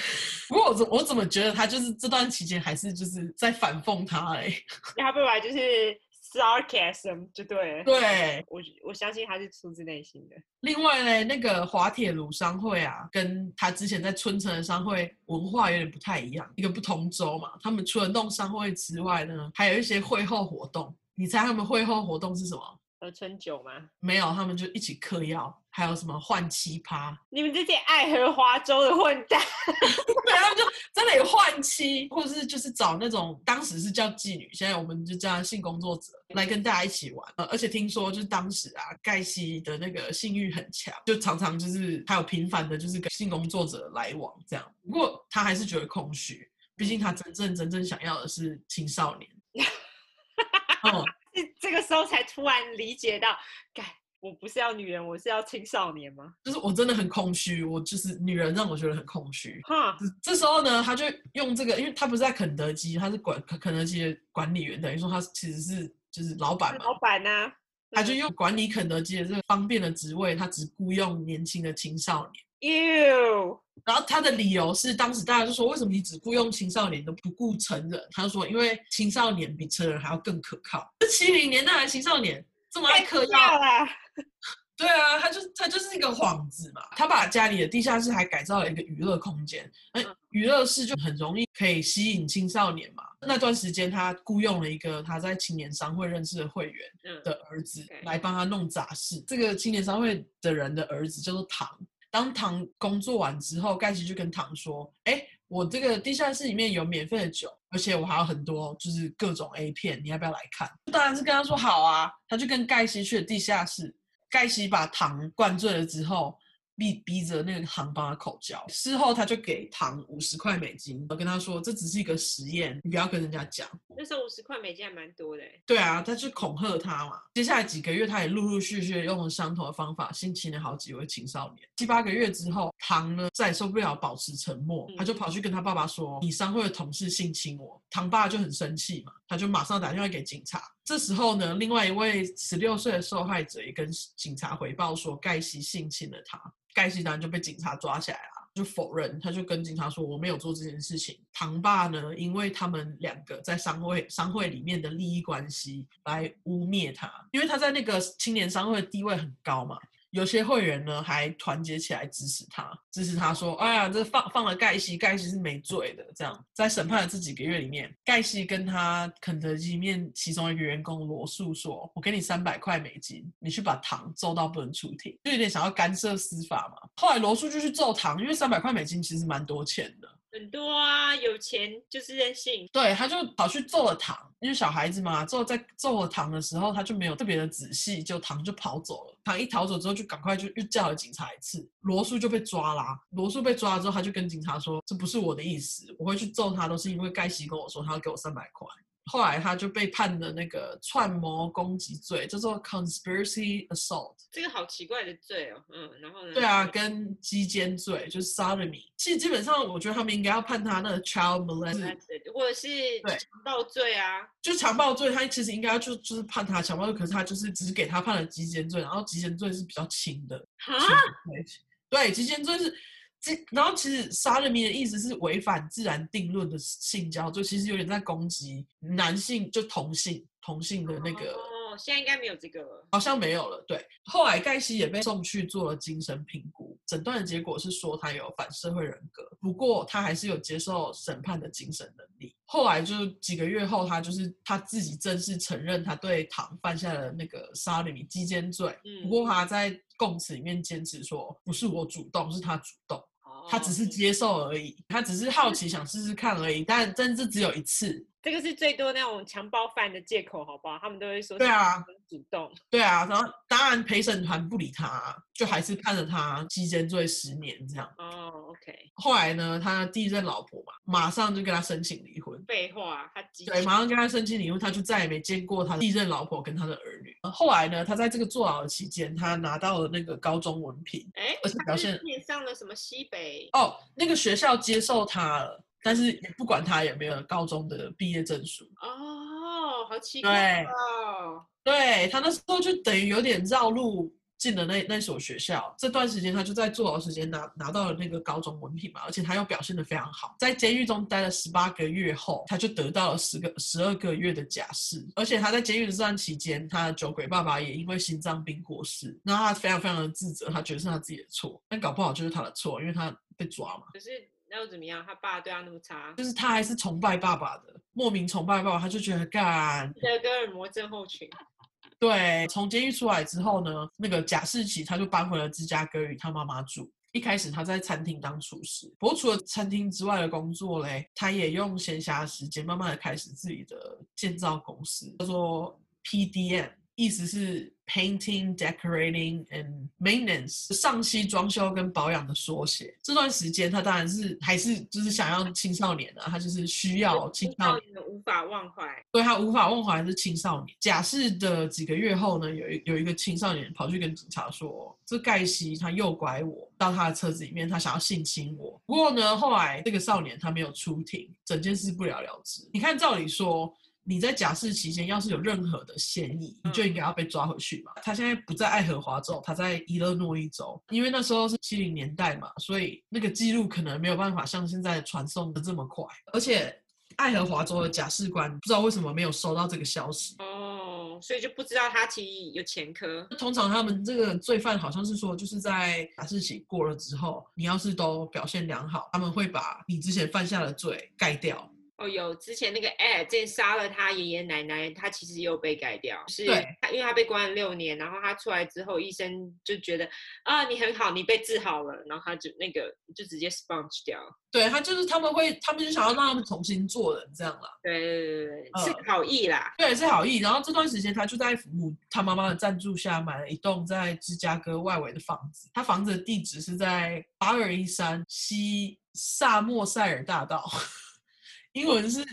不过我怎我怎么觉得他就是这段期间还是就是在反讽他哎，他本来就是。sarcasm 就对了，对，我我相信他是出自内心的。另外呢，那个滑铁卢商会啊，跟他之前在春城的商会文化有点不太一样，一个不同州嘛。他们除了弄商会之外呢，还有一些会后活动。你猜他们会后活动是什么？喝春酒吗？没有，他们就一起嗑药。还有什么换妻趴？你们这些爱喝花粥的混蛋，对，他们就真的有换妻，或者是就是找那种当时是叫妓女，现在我们就叫性工作者来跟大家一起玩。呃，而且听说就是当时啊，盖西的那个性欲很强，就常常就是还有频繁的就是跟性工作者来往这样。不过他还是觉得空虚，毕竟他真正真正想要的是青少年。哦，这个时候才突然理解到，该。我不是要女人，我是要青少年吗？就是我真的很空虚，我就是女人让我觉得很空虚。哈，这时候呢，他就用这个，因为他不是在肯德基，他是管肯德基的管理员，等于说他其实是就是老板嘛。老板呢、啊，他就用管理肯德基的这个方便的职位，他只雇佣年轻的青少年。哟，然后他的理由是，当时大家就说，为什么你只雇佣青少年，都不雇成人？他就说，因为青少年比成人还要更可靠。这七零年代的青少年这么爱嗑药。对啊，他就他就是一个幌子嘛。他把家里的地下室还改造了一个娱乐空间，那，娱乐室就很容易可以吸引青少年嘛。那段时间，他雇佣了一个他在青年商会认识的会员的儿子来帮他弄杂事。这个青年商会的人的儿子叫做唐。当唐工作完之后，盖西就跟唐说：“哎，我这个地下室里面有免费的酒，而且我还有很多就是各种 A 片，你要不要来看？”当然是跟他说好啊。他就跟盖西去了地下室。盖西把唐灌醉了之后，逼逼着那个糖帮他口交。事后他就给唐五十块美金，我跟他说，这只是一个实验，你不要跟人家讲。那时候五十块美金还蛮多的。对啊，他就恐吓他嘛。接下来几个月，他也陆陆续续用了相同的方法性侵了好几位青少年。七八个月之后，唐呢再也受不了保持沉默，他就跑去跟他爸爸说：“你商会的同事性侵我。”唐爸就很生气嘛，他就马上打电话给警察。这时候呢，另外一位十六岁的受害者也跟警察回报说，盖西性侵了他。盖西当然就被警察抓起来了，就否认，他就跟警察说，我没有做这件事情。唐爸呢，因为他们两个在商会商会里面的利益关系来污蔑他，因为他在那个青年商会地位很高嘛。有些会员呢还团结起来支持他，支持他说：“哎呀，这放放了盖西，盖西是没罪的。”这样，在审判的这几个月里面，盖西跟他肯德基面其中一个员工罗素说：“我给你三百块美金，你去把糖揍到不能出庭。”就有点想要干涉司法嘛。后来罗素就去揍糖，因为三百块美金其实蛮多钱的。很多啊，有钱就是任性。对，他就跑去揍了糖，因为小孩子嘛，揍在揍了糖的时候，他就没有特别的仔细，就糖就跑走了。糖一逃走之后，就赶快就又叫了警察一次，罗素就被抓啦。罗素被抓了之后，他就跟警察说：“这不是我的意思，我会去揍他，都是因为盖西跟我说他要给我三百块。”后来他就被判了那个串谋攻击罪，叫做 conspiracy assault。这个好奇怪的罪哦，嗯，然后呢？对啊，跟鸡奸罪就是 sodomy。其实基本上，我觉得他们应该要判他那个 child molestation，或者是强暴罪啊。就强暴罪，他其实应该就就是判他强暴罪，可是他就是只给他判了鸡奸罪，然后鸡奸罪是比较轻的。哈？对，鸡奸罪是。然后其实杀人迷的意思是违反自然定论的性交，就其实有点在攻击男性，就同性同性的那个。哦，现在应该没有这个了，好像没有了。对，后来盖西也被送去做了精神评估，诊断的结果是说他有反社会人格，不过他还是有接受审判的精神能力。后来就几个月后，他就是他自己正式承认他对唐犯下了那个杀人迷鸡奸罪。不过他在供词里面坚持说不是我主动，是他主动。他只是接受而已，他只是好奇想试试看而已，但真是只有一次。这个是最多那种强暴犯的借口，好不好？他们都会说，对啊，主动，对啊。然后 当然陪审团不理他，就还是判了他鸡奸罪十年这样。哦，OK。后来呢，他第一任老婆嘛，马上就跟他申请离婚。废话，他对，马上跟他申请离婚，他就再也没见过他第一任老婆跟他的儿女。后来呢，他在这个坐牢的期间，他拿到了那个高中文凭，哎，而且表现上了什么西北哦，那个学校接受他了。但是也不管他有没有高中的毕业证书哦，好奇怪哦。对，对他那时候就等于有点绕路进了那那所学校。这段时间他就在坐牢时间拿拿到了那个高中文凭嘛，而且他又表现的非常好，在监狱中待了十八个月后，他就得到了十个十二个月的假释。而且他在监狱的这段期间，他的酒鬼爸爸也因为心脏病过世，那他非常非常的自责，他觉得是他自己的错，但搞不好就是他的错，因为他被抓嘛。可是。那又怎么样？他爸对他那么差，就是他还是崇拜爸爸的，莫名崇拜爸爸，他就觉得干。德戈尔摩症候群。对，从监狱出来之后呢，那个贾士奇他就搬回了芝加哥与他妈妈住。一开始他在餐厅当厨师，不过除了餐厅之外的工作嘞，他也用闲暇时间慢慢的开始自己的建造公司，叫做 PDM。意思是 painting, decorating and maintenance，上期装修跟保养的缩写。这段时间他当然是还是就是想要青少年啊，他就是需要青少年的无法忘怀。对，他无法忘怀是青少年。假释的几个月后呢，有一有一个青少年跑去跟警察说，这盖西他诱拐我到他的车子里面，他想要性侵我。不过呢，后来这个少年他没有出庭，整件事不了了之。你看，照理说。你在假释期间，要是有任何的嫌疑，你就应该要被抓回去嘛。他现在不在爱荷华州，他在伊勒诺伊州，因为那时候是七零年代嘛，所以那个记录可能没有办法像现在传送的这么快。而且爱荷华州的假释官不知道为什么没有收到这个消息。所以就不知道他其实有前科。通常他们这个罪犯好像是说，就是在假释期过了之后，你要是都表现良好，他们会把你之前犯下的罪盖掉。哦，有之前那个 Ed 之前杀了他爷爷奶奶，他其实又被改掉，是他，因为他被关了六年，然后他出来之后，医生就觉得啊，你很好，你被治好了，然后他就那个就直接 sponge 掉。对，他就是他们会，他们就想要让他们重新做人这样啦。对对对对，呃、是好意啦。对，是好意。然后这段时间他就在父母他妈妈的赞助下买了一栋在芝加哥外围的房子，他房子的地址是在八二一三西萨默塞尔大道。英文是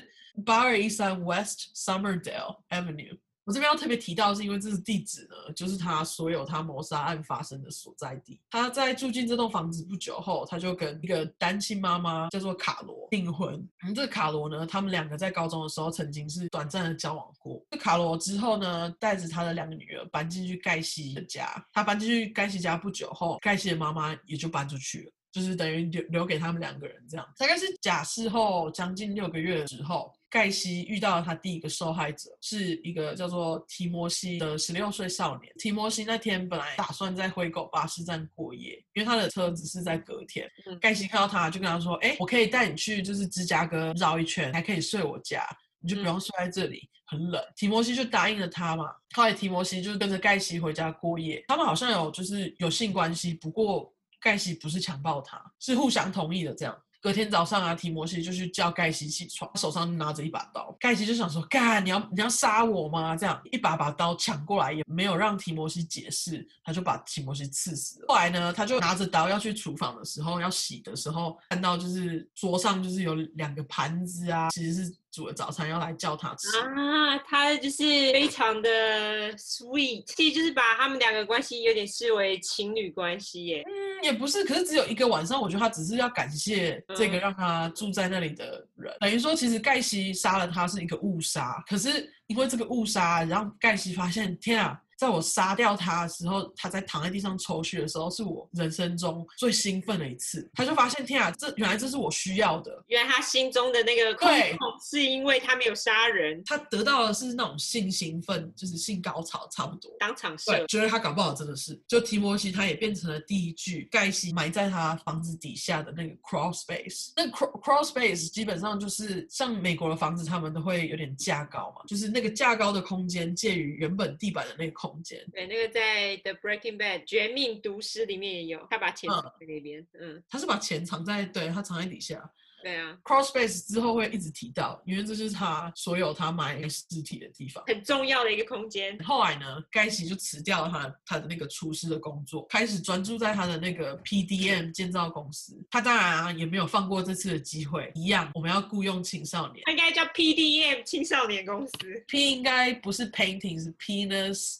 八二一三 West Summerdale Avenue。我这边要特别提到，是因为这个地址呢，就是他所有他谋杀案发生的所在地。他在住进这栋房子不久后，他就跟一个单亲妈妈叫做卡罗订婚。嗯，这卡罗呢，他们两个在高中的时候曾经是短暂的交往过。这卡罗之后呢，带着他的两个女儿搬进去盖西的家。他搬进去盖西家不久后，盖西的妈妈也就搬出去了。就是等于留留给他们两个人这样，大概是假释后将近六个月之后，盖西遇到了他第一个受害者，是一个叫做提摩西的十六岁少年。提摩西那天本来打算在灰狗巴士站过夜，因为他的车子是在隔天。嗯、盖西看到他就跟他说：“哎，我可以带你去，就是芝加哥绕一圈，还可以睡我家，你就不用睡在这里，嗯、很冷。”提摩西就答应了他嘛。后来提摩西就是跟着盖西回家过夜，他们好像有就是有性关系，不过。盖西不是强暴他，是互相同意的。这样，隔天早上啊，提摩西就去叫盖西起床，手上拿着一把刀。盖西就想说：“干，你要你要杀我吗？”这样一把把刀抢过来，也没有让提摩西解释，他就把提摩西刺死了。后来呢，他就拿着刀要去厨房的时候，要洗的时候，看到就是桌上就是有两个盘子啊，其实是。煮了早餐要来叫他吃啊，他就是非常的 sweet，其实就是把他们两个关系有点视为情侣关系耶。嗯，也不是，可是只有一个晚上，我觉得他只是要感谢这个让他住在那里的人，嗯、等于说其实盖西杀了他是一个误杀，可是因为这个误杀，然后盖西发现天啊。在我杀掉他的时候，他在躺在地上抽血的时候，是我人生中最兴奋的一次。他就发现，天啊，这原来这是我需要的。原来他心中的那个空洞，是因为他没有杀人，他得到的是那种性兴奋，就是性高潮，差不多。当场射，对，觉得他搞不好真的是。就提摩西，他也变成了第一具盖西埋在他房子底下的那个 crawl space。那 crawl crawl space 基本上就是像美国的房子，他们都会有点架高嘛，就是那个架高的空间介于原本地板的那个空。间对，那个在《The Breaking Bad》绝命毒师里面也有，他把钱藏在那边，嗯，嗯，他是把钱藏在，对，他藏在底下。对啊，Crosspace 之后会一直提到，因为这是他所有他买尸体的地方，很重要的一个空间。后来呢，盖奇就辞掉了他他的那个厨师的工作，开始专注在他的那个 PDM 建造公司。他当然啊也没有放过这次的机会，一样我们要雇佣青少年，他应该叫 PDM 青少年公司。P 应该不是 Painting，是 Penis。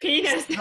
Penis，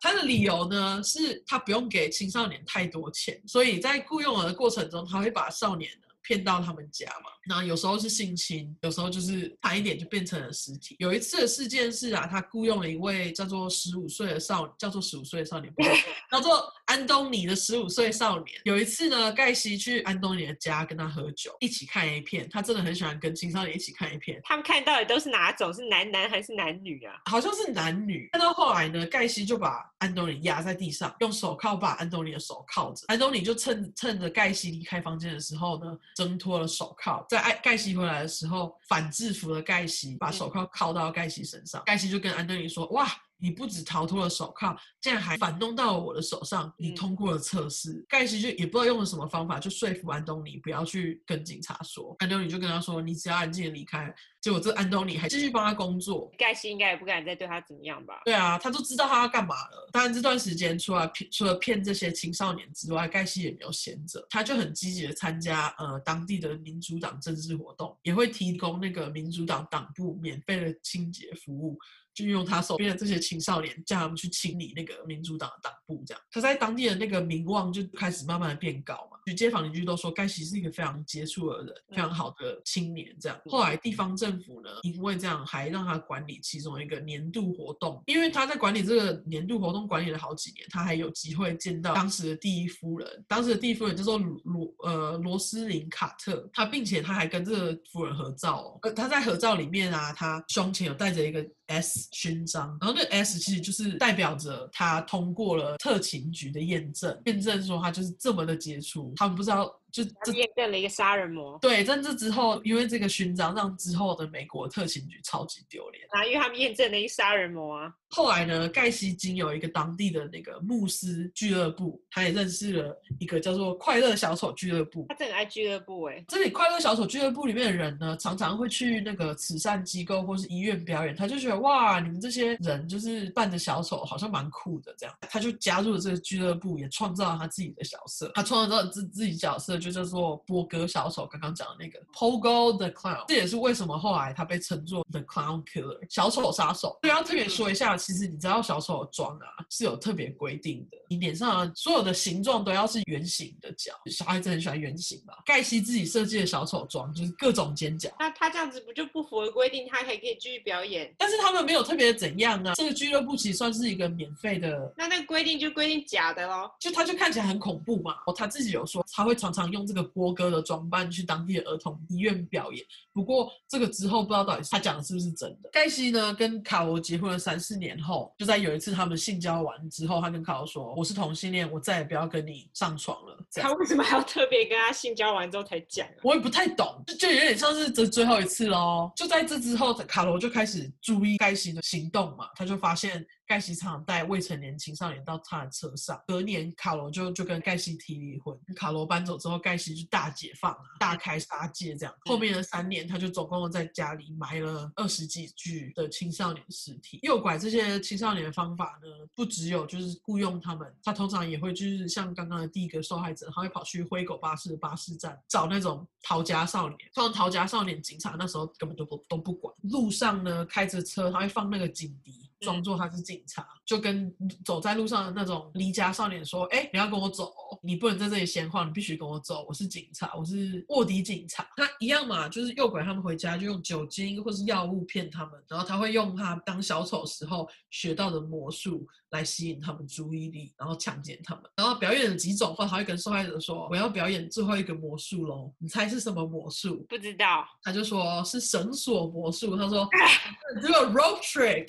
他的理由呢是他不用给青少年太多钱，所以在雇佣我的过程中，他会把少年骗到他们家嘛。那有时候是性侵，有时候就是惨一点就变成了尸体。有一次的事件是啊，他雇佣了一位叫做十五岁的少，叫做十五岁的少年，不叫做安东尼的十五岁少年。有一次呢，盖西去安东尼的家跟他喝酒，一起看 A 片。他真的很喜欢跟青少年一起看 A 片。他们看到的都是哪种？是男男还是男女啊？好像是男女。看到后来呢，盖西就把安东尼压在地上，用手铐把安东尼的手铐着。安东尼就趁趁着盖西离开房间的时候呢，挣脱了手铐，在艾盖西回来的时候，反制服了盖西，把手铐铐到盖西身上。盖西就跟安东尼说：“哇。”你不止逃脱了手铐，竟然还反弄到了我的手上。你通过了测试，盖西就也不知道用了什么方法，就说服安东尼不要去跟警察说。安东尼就跟他说：“你只要安静离开。”结果这安东尼还继续帮他工作。盖西应该也不敢再对他怎么样吧？对啊，他都知道他要干嘛了。当然这段时间除了骗除了骗这些青少年之外，盖西也没有闲着，他就很积极的参加呃当地的民主党政治活动，也会提供那个民主党党部免费的清洁服务。就用他手边的这些青少年，叫他们去清理那个民主党的党部，这样他在当地的那个名望就开始慢慢的变高嘛。就街坊邻居都说盖西是一个非常杰出的人，非常好的青年。这样。后来地方政政府呢，因为这样还让他管理其中一个年度活动，因为他在管理这个年度活动管理了好几年，他还有机会见到当时的第一夫人，当时的第一夫人叫做罗呃罗斯林卡特，他并且他还跟这个夫人合照哦，呃他在合照里面啊，他胸前有带着一个 S 勋章，然后那 S 其实就是代表着他通过了特勤局的验证，验证说他就是这么的杰出，他们不知道。就这验证了一个杀人魔。对，但这之后，因为这个勋章让之后的美国特勤局超级丢脸啊，因为他们验证了一个杀人魔啊。后来呢，盖西经有一个当地的那个牧师俱乐部，他也认识了一个叫做快乐小丑俱乐部。他真的爱俱乐部哎、欸。这里快乐小丑俱乐部里面的人呢，常常会去那个慈善机构或是医院表演，他就觉得哇，你们这些人就是扮着小丑，好像蛮酷的这样，他就加入了这个俱乐部，也创造了他自己的角色。他创造了自自己角色。就叫做波哥小丑，刚刚讲的那个 Pogo the Clown，这也是为什么后来他被称作 The Clown Killer 小丑杀手。对，要特别说一下，其实你知道小丑的妆啊是有特别规定的，你脸上啊所有的形状都要是圆形的角，小孩子很喜欢圆形嘛？盖西自己设计的小丑妆就是各种尖角，那他这样子不就不符合规定？他还可以继续表演？但是他们没有特别怎样啊。这个俱乐部其实算是一个免费的，那那规定就规定假的喽？就他就看起来很恐怖嘛。哦，他自己有说他会常常用这个波哥的装扮去当地的儿童医院表演，不过这个之后不知道到底他讲的是不是真的。盖西呢跟卡罗结婚了三四年后，就在有一次他们性交完之后，他跟卡罗说：“我是同性恋，我再也不要跟你上床了。”他为什么还要特别跟他性交完之后才讲？我也不太懂，就就有点像是这最后一次喽。就在这之后，卡罗就开始注意盖西的行动嘛，他就发现。盖西常带未成年青少年到他的车上。隔年，卡罗就就跟盖西提离婚。卡罗搬走之后，盖西就大解放，大开杀戒。这样，后面的三年，他就总共在家里埋了二十几具的青少年尸体。诱拐这些青少年的方法呢，不只有就是雇佣他们，他通常也会就是像刚刚的第一个受害者，他会跑去灰狗巴士的巴士站找那种逃家少年。通常逃家少年，警察那时候根本都不都不管。路上呢，开着车，他会放那个警笛。装作他是警察，就跟走在路上的那种离家少年说：“哎，你要跟我走，你不能在这里闲晃，你必须跟我走。我是警察，我是卧底警察。”他一样嘛，就是诱拐他们回家，就用酒精或是药物骗他们，然后他会用他当小丑时候学到的魔术来吸引他们注意力，然后强奸他们。然后表演了几种后，他会跟受害者说：“我要表演最后一个魔术喽，你猜是什么魔术？”不知道。他就说是绳索魔术。他说：“ 这个 rope trick。”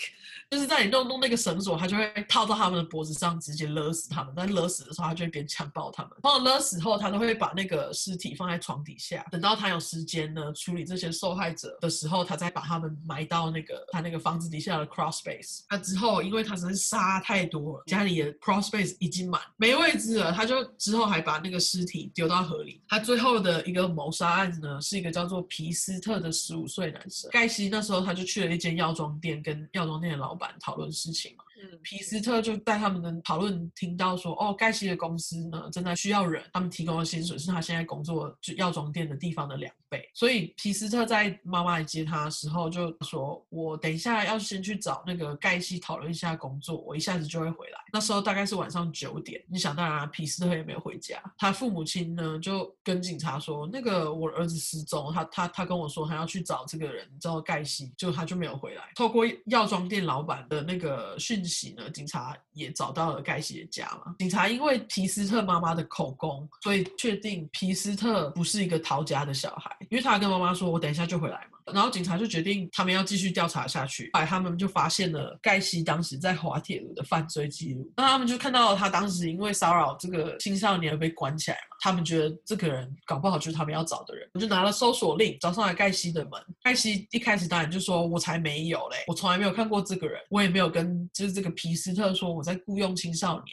是在你弄弄那个绳索，他就会套到他们的脖子上，直接勒死他们。但勒死的时候，他就会边强暴他们。然后勒死后，他都会把那个尸体放在床底下，等到他有时间呢，处理这些受害者的时候，他再把他们埋到那个他那个房子底下的 cross space。那之后，因为他实在是杀太多了，家里的 cross space 已经满，没位置了，他就之后还把那个尸体丢到河里。他最后的一个谋杀案子呢，是一个叫做皮斯特的十五岁男生。盖西那时候他就去了一间药妆店，跟药妆店的老板讨论事情嘛。皮斯特就在他们的讨论听到说，哦，盖西的公司呢正在需要人，他们提供的薪水是他现在工作就药妆店的地方的两倍，所以皮斯特在妈妈来接他的时候就说，我等一下要先去找那个盖西讨论一下工作，我一下子就会回来。那时候大概是晚上九点，你想当然，皮斯特也没有回家，他父母亲呢就跟警察说，那个我儿子失踪，他他他跟我说他要去找这个人叫盖西，就他就没有回来。透过药妆店老板的那个讯息呢，警察也找到了盖西的家嘛。警察因为皮斯特妈妈的口供，所以确定皮斯特不是一个逃家的小孩，因为他跟妈妈说：“我等一下就回来嘛。”然后警察就决定他们要继续调查下去。后来他们就发现了盖西当时在滑铁卢的犯罪记录。那他们就看到了他当时因为骚扰这个青少年而被关起来嘛。他们觉得这个人搞不好就是他们要找的人。我就拿了搜索令找上来盖西的门。盖西一开始当然就说：“我才没有嘞，我从来没有看过这个人，我也没有跟就是这个皮斯特说我在雇佣青少年”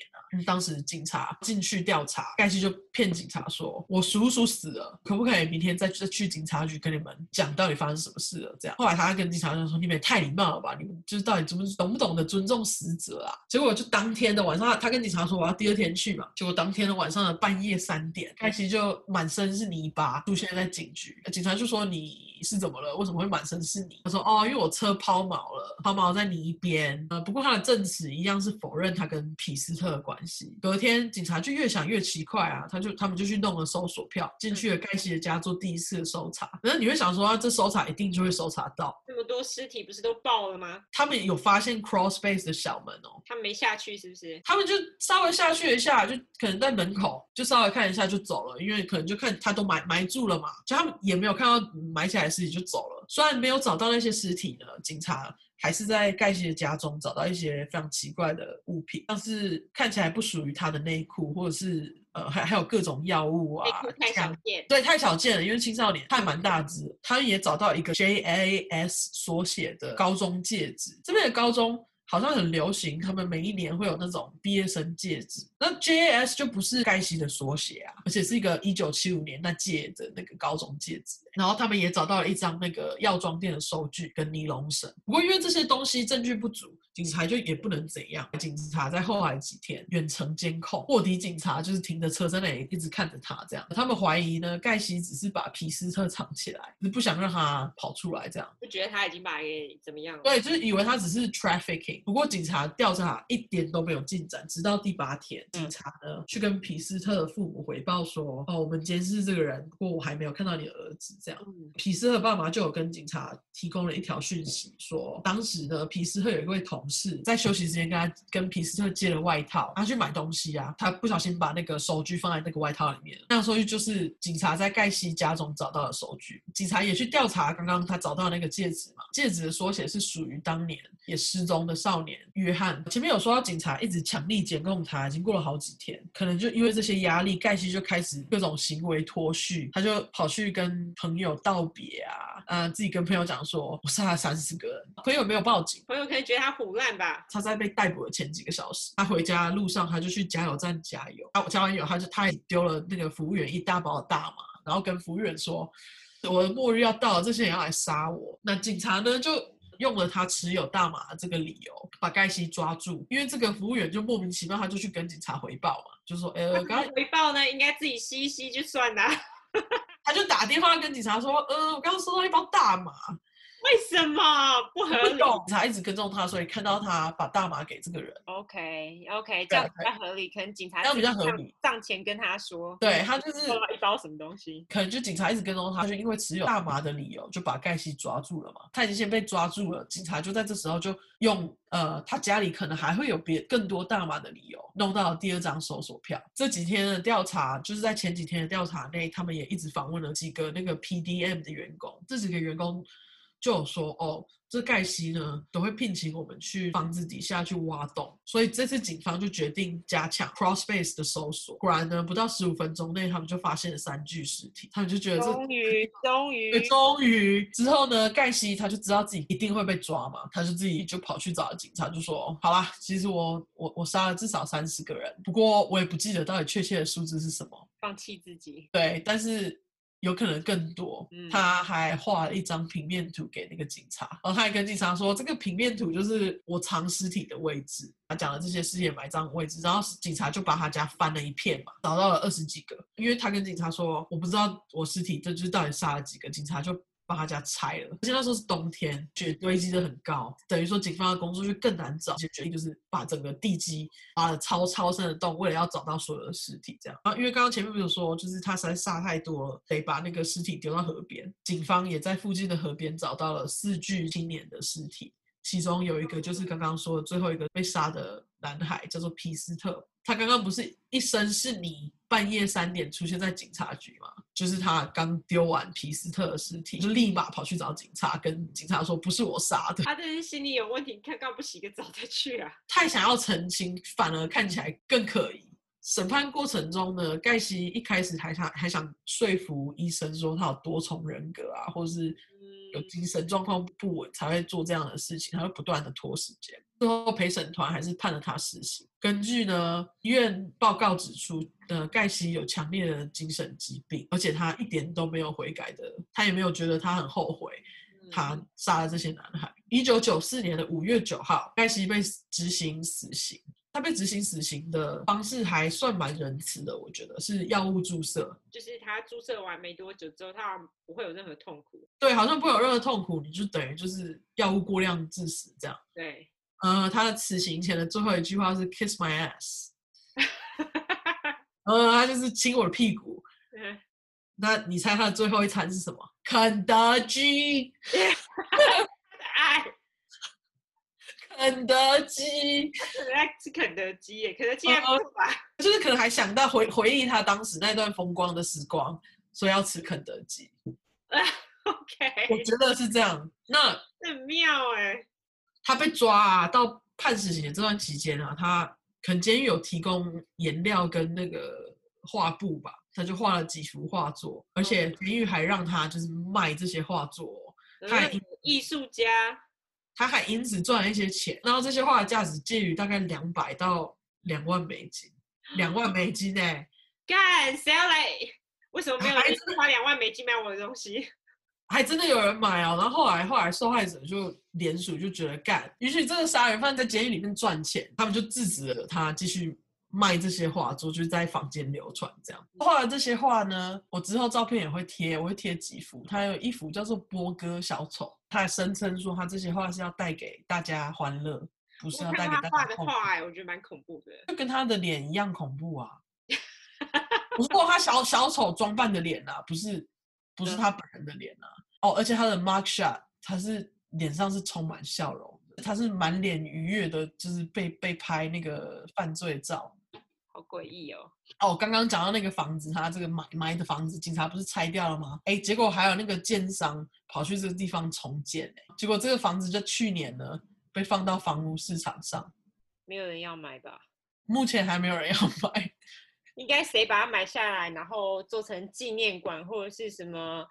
当时警察进去调查，盖西就骗警察说：“我叔叔死了，可不可以明天再再去警察局跟你们讲到底发生什么事了？”这样，后来他跟警察就说：“你们也太礼貌了吧？你们就是到底怎么懂不懂得尊重死者啊？”结果就当天的晚上，他跟警察说：“我要第二天去嘛。”结果当天的晚上的半夜三点，盖西就满身是泥巴出现在警局，警察就说：“你是怎么了？为什么会满身是泥？”他说：“哦，因为我车抛锚了，抛锚在泥边。”呃，不过他的证词一样是否认他跟皮斯特的关系。隔天警察就越想越奇怪啊，他就他们就去弄了搜索票，进去了盖西的家做第一次的搜查。然后、你会想说，啊，这搜查一定就会搜查到那么多尸体，不是都爆了吗？他们有发现 cross space 的小门哦，他们没下去是不是？他们就稍微下去一下，就可能在门口就稍微看一下就走了，因为可能就看他都埋埋住了嘛，就他们也没有看到埋起来的尸体就走了。虽然没有找到那些尸体呢，警察。还是在盖西的家中找到一些非常奇怪的物品，像是看起来不属于他的内裤，或者是呃，还还有各种药物啊。太少见。对，太少见了，因为青少年他还蛮大只。他也找到一个 JAS 缩写的高中戒指，这边的高中。好像很流行，他们每一年会有那种毕业生戒指。那 JAS 就不是盖西的缩写啊，而且是一个一九七五年那届的那个高中戒指。然后他们也找到了一张那个药妆店的收据跟尼龙绳。不过因为这些东西证据不足。警察就也不能怎样。警察在后来几天远程监控，卧底警察就是停着车在那里一直看着他，这样。他们怀疑呢，盖西只是把皮斯特藏起来，是不想让他跑出来，这样。就觉得他已经把他给怎么样了？对，就是以为他只是 trafficking。不过警察调查一点都没有进展，直到第八天，警察呢去跟皮斯特的父母回报说：“哦，我们监视这个人，不过我还没有看到你的儿子。”这样，皮斯赫爸妈就有跟警察提供了一条讯息，说当时呢，皮斯赫有一位同。事在休息时间跟他跟皮斯特借了外套，他去买东西啊，他不小心把那个收据放在那个外套里面。那个收据就是警察在盖西家中找到的收据。警察也去调查刚刚他找到的那个戒指嘛，戒指的缩写是属于当年也失踪的少年约翰。前面有说到警察一直强力检控他，已经过了好几天，可能就因为这些压力，盖西就开始各种行为脱序，他就跑去跟朋友道别啊，呃，自己跟朋友讲说，我杀了三十个人，朋友没有报警，朋友可能觉得他胡乱吧。他在被逮捕的前几个小时，他回家路上，他就去加油站加油。他加完油，他就他也丢了那个服务员一大包的大麻，然后跟服务员说：“我的末日要到了，这些人要来杀我。”那警察呢，就用了他持有大麻的这个理由，把盖西抓住。因为这个服务员就莫名其妙，他就去跟警察回报嘛，就说：“呃，刚回报呢，应该自己吸一吸就算了。”他就打电话跟警察说：“呃，我刚刚收到一包大麻。”为什么不合理？警察一直跟踪他，所以看到他把大麻给这个人。OK OK，这样比较合理。可能警察这样比较合理，上前跟他说，对他就是一包什么东西。可能就警察一直跟踪他，就因为持有大麻的理由，就把盖西抓住了嘛。他已经先被抓住了，警察就在这时候就用呃，他家里可能还会有别更多大麻的理由，弄到了第二张搜索票。这几天的调查，就是在前几天的调查内，他们也一直访问了几个那个 PDM 的员工，这几个员工。就有说哦，这盖西呢都会聘请我们去房子底下去挖洞，所以这次警方就决定加强 cross space 的搜索。果然呢，不到十五分钟内，他们就发现了三具尸体。他们就觉得这终于终于终于之后呢，盖西他就知道自己一定会被抓嘛，他就自己就跑去找了警察，就说：好啦，其实我我我杀了至少三十个人，不过我也不记得到底确切的数字是什么。放弃自己。对，但是。有可能更多，他还画了一张平面图给那个警察，然后他还跟警察说，这个平面图就是我藏尸体的位置，他讲了这些尸体埋葬的位置，然后警察就把他家翻了一片嘛，找到了二十几个，因为他跟警察说，我不知道我尸体这就是到底杀了几个，警察就。把他家拆了，而且那时候是冬天，雪堆积的很高，等于说警方的工作就更难找。就决定就是把整个地基挖了超超深的洞，为了要找到所有的尸体。这样啊，因为刚刚前面不是说，就是他实在杀太多了，得把那个尸体丢到河边。警方也在附近的河边找到了四具青年的尸体，其中有一个就是刚刚说的最后一个被杀的男孩，叫做皮斯特。他刚刚不是一身是你，半夜三点出现在警察局吗？就是他刚丢完皮斯特的尸体，就立马跑去找警察，跟警察说不是我杀的。他这是心理有问题，看刚不洗个澡再去啊？太想要澄清，反而看起来更可疑。审判过程中呢，盖西一开始还想还想说服医生说他有多重人格啊，或是有精神状况不稳才会做这样的事情，他会不断的拖时间。最后陪审团还是判了他死刑。根据呢医院报告指出，呃，盖西有强烈的精神疾病，而且他一点都没有悔改的，他也没有觉得他很后悔，他杀了这些男孩。一九九四年的五月九号，盖西被执行死刑。他被执行死刑的方式还算蛮仁慈的，我觉得是药物注射，就是他注射完没多久之后，他不会有任何痛苦。对，好像不会有任何痛苦，你就等于就是药物过量致死这样。对。呃，他的此行前的最后一句话是 “kiss my ass”，嗯，他就是亲我的屁股。嗯，那你猜他的最后一餐是什么？肯德基。爱肯德基。爱吃肯德基耶，肯德基还不错吧？就是可能还想到回回忆他当时那段风光的时光，所以要吃肯德基。OK，我觉得是这样。那很妙哎。他被抓啊，到判死刑的这段期间啊，他可能监狱有提供颜料跟那个画布吧，他就画了几幅画作，而且监狱还让他就是卖这些画作，他还艺术家，他还因此赚了一些钱。然后这些画的价值介于大概两百到两万美金，两万美金哎，干谁要来？为什么没有人花两万美金买我的东西？还真的有人买哦，然后后来后来受害者就联署，就觉得干，也许这个杀人犯在监狱里面赚钱，他们就制止了他继续卖这些画作，就是在坊间流传这样。画的这些画呢，我之后照片也会贴，我会贴几幅。他有一幅叫做波哥小丑，他还声称说他这些画是要带给大家欢乐，不是要带给大家画的画，哎，我觉得蛮恐怖的，就跟他的脸一样恐怖啊。不过他小小丑装扮的脸啊，不是。不是他本人的脸啊，哦，而且他的 mark shot，他是脸上是充满笑容的，他是满脸愉悦的，就是被被拍那个犯罪照，好诡异哦。哦，刚刚讲到那个房子，他这个买买的房子，警察不是拆掉了吗？哎，结果还有那个建商跑去这个地方重建，哎，结果这个房子就去年呢被放到房屋市场上，没有人要买吧？目前还没有人要买。应该谁把它买下来，然后做成纪念馆或者是什么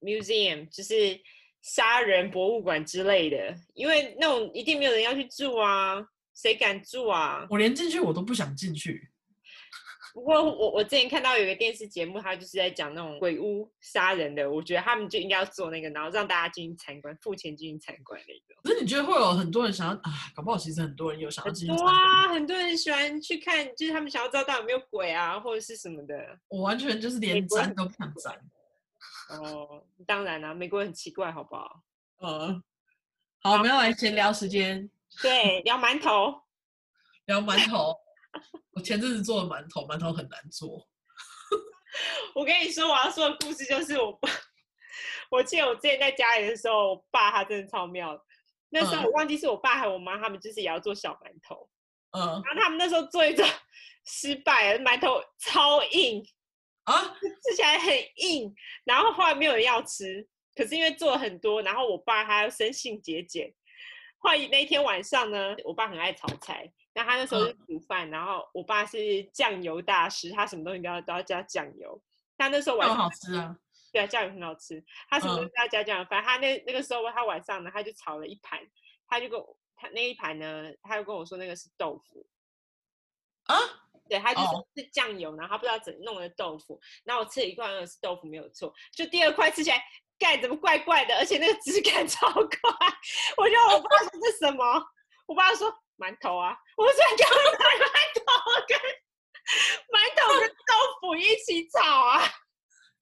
museum，就是杀人博物馆之类的。因为那种一定没有人要去住啊，谁敢住啊？我连进去我都不想进去。不过我我之前看到有一个电视节目，他就是在讲那种鬼屋杀人的，我觉得他们就应该要做那个，然后让大家进行参观，付钱进行参观那个。可是你觉得会有很多人想要啊？搞不好其实很多人有想要进去。哇，很多人喜欢去看，就是他们想要知道到底有没有鬼啊，或者是什么的。我完全就是连沾都不想沾。哦，当然啦、啊，美国人很奇怪，好不好？嗯，好，我们要来闲聊时间。对，聊馒头，聊馒头。我前阵子做的馒头，馒头很难做。我跟你说，我要说的故事就是我爸。我记得我之前在家里的时候，我爸他真的超妙。那时候我忘记是我爸还是我妈，他们就是也要做小馒头。嗯。然后他们那时候做一做 失败了，馒头超硬啊，吃起来很硬。然后后来没有人要吃，可是因为做了很多，然后我爸他要生性节俭。后来那一天晚上呢，我爸很爱炒菜。那他那时候是煮饭，嗯，然后我爸是酱油大师，他什么东西都要都要加酱油。他那时候晚上好吃啊，对啊，酱油很好吃。他什么都要加酱油，反正他那那个时候他晚上呢，他就炒了一盘，他就跟我他那一盘呢，他就跟我说那个是豆腐啊，对，他就说是酱油，然后他不知道怎弄的豆腐。然后我吃了一块，那个是豆腐没有错，就第二块吃起来盖怎么怪怪的，而且那个质感 超怪。我就我爸说这是什么？我爸说。馒头啊！我说你干嘛买馒头跟馒头跟 豆腐一起炒啊？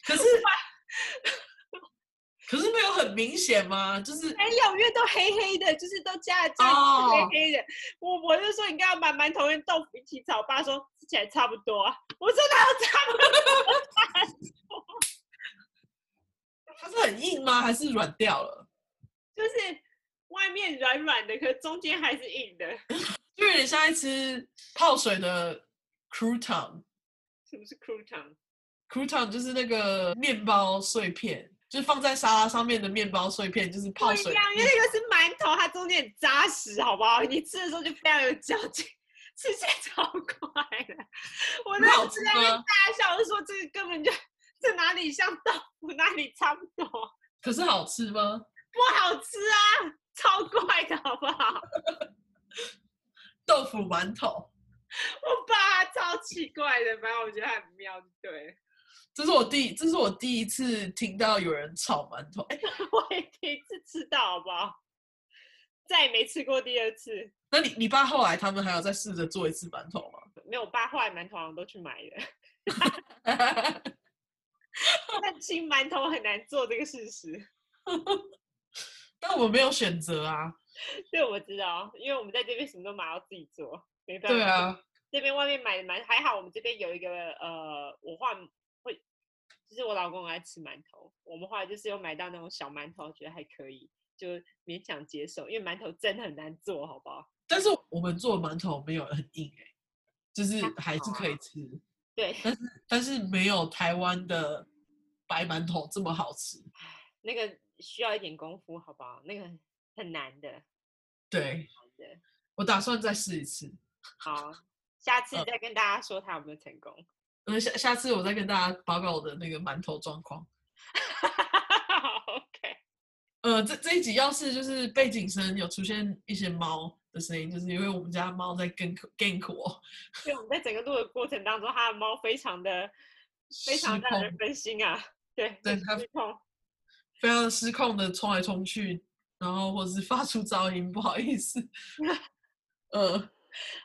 可是，可是没有很明显吗？就是没有，因为都黑黑的，就是都加了酱油，黑黑的。我我就说你干嘛买馒头跟豆腐一起炒？我爸说吃起来差不多啊。我说哪有差不多？它是很硬吗？还是软掉了？就是。外面软软的，可是中间还是硬的，就有点像在吃泡水的 crouton。什么是 crouton？crouton 就是那个面包碎片，就是放在沙拉上面的面包碎片，就是泡水。不一样，因为那个是馒头，它中间很扎实，好不好？你吃的时候就非常有嚼劲，吃起来超快的。我那时在那大笑，就说这个根本就 这哪里像豆腐，哪里差不多。可是好吃吗？不好吃啊！超怪的好不好？豆腐馒头，我爸超奇怪的，反正我觉得很妙，对。这是我第，这是我第一次听到有人炒馒头，哎，我也第一次吃到，好不好？再也没吃过第二次。那你，你爸后来他们还有再试着做一次馒头吗？没有，我爸后来馒头好像都去买了。但清馒头很难做，这个事实。但我们没有选择啊！对，我知道，因为我们在这边什么都买，要自己做，没办法。对啊，这边外面买的蛮还好，我们这边有一个呃，我换会，就是我老公爱吃馒头，我们后来就是有买到那种小馒头，觉得还可以，就勉强接受，因为馒头真的很难做，好不好？但是我们做馒头没有很硬哎、欸，就是还是可以吃。啊、对，但是但是没有台湾的白馒头这么好吃。那个需要一点功夫，好不好？那个很难的。对，我打算再试一次。好，下次再跟大家说他有没有成功。嗯，下下次我再跟大家报告我的那个馒头状况。OK。呃，这这一集要是就是背景声有出现一些猫的声音，就是因为我们家猫在 gank gank 我。所以我们在整个录的过程当中，它的猫非常的非常让人分心啊。对，对它非常失控的冲来冲去。然后或者是发出噪音，不好意思。呃，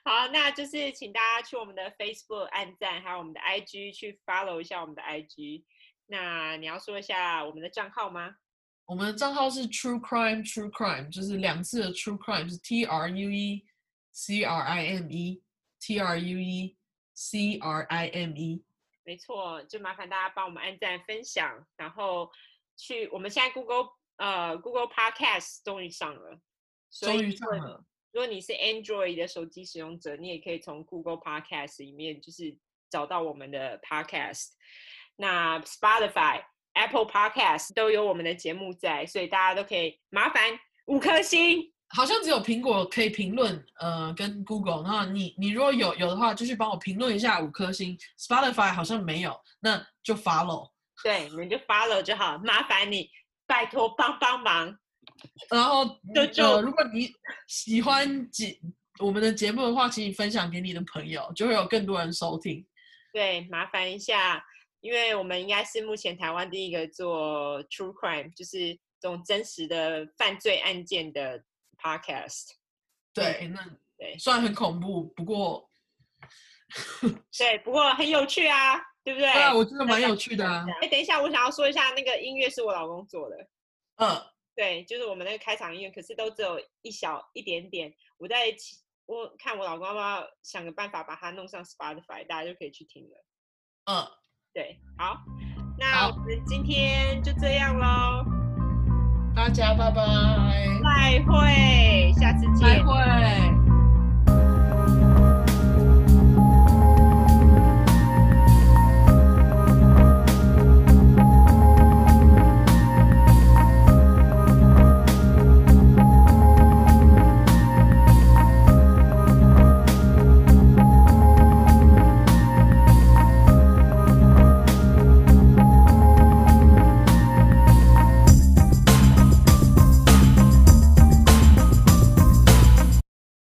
好，那就是请大家去我们的 Facebook 按赞，还有我们的 IG 去 follow 一下我们的 IG。那你要说一下我们的账号吗？我们的账号是 True Crime True Crime，就是两次的 True Crime，是 T R U E C R I M E T R U E C R I M E。没错，就麻烦大家帮我们按赞分享，然后去我们现在 Google。呃，Google Podcast 终于上了，终于上了。如果你是 Android 的手机使用者，你也可以从 Google Podcast 里面就是找到我们的 Podcast。那 Spotify、Apple Podcast 都有我们的节目在，所以大家都可以麻烦五颗星。好像只有苹果可以评论，呃，跟 Google。那你你如果有有的话，就去帮我评论一下五颗星。Spotify 好像没有，那就 Follow。对，你们就 Follow 就好，麻烦你。拜托帮帮忙，然后就 就、呃、如果你喜欢节我们的节目的话，请你分享给你的朋友，就会有更多人收听。对，麻烦一下，因为我们应该是目前台湾第一个做 true crime，就是这种真实的犯罪案件的 podcast。对，那对，虽然很恐怖，不过对，不过很有趣啊。对不对？对啊，我觉得蛮有趣的啊。哎，等一下，我想要说一下，那个音乐是我老公做的。嗯，对，就是我们那个开场音乐，可是都只有一小一点点。我在我看我老公要不要想个办法把它弄上 Spotify，大家就可以去听了。嗯，对，好，那我们今天就这样喽。大家拜拜，再会，下次见，再会。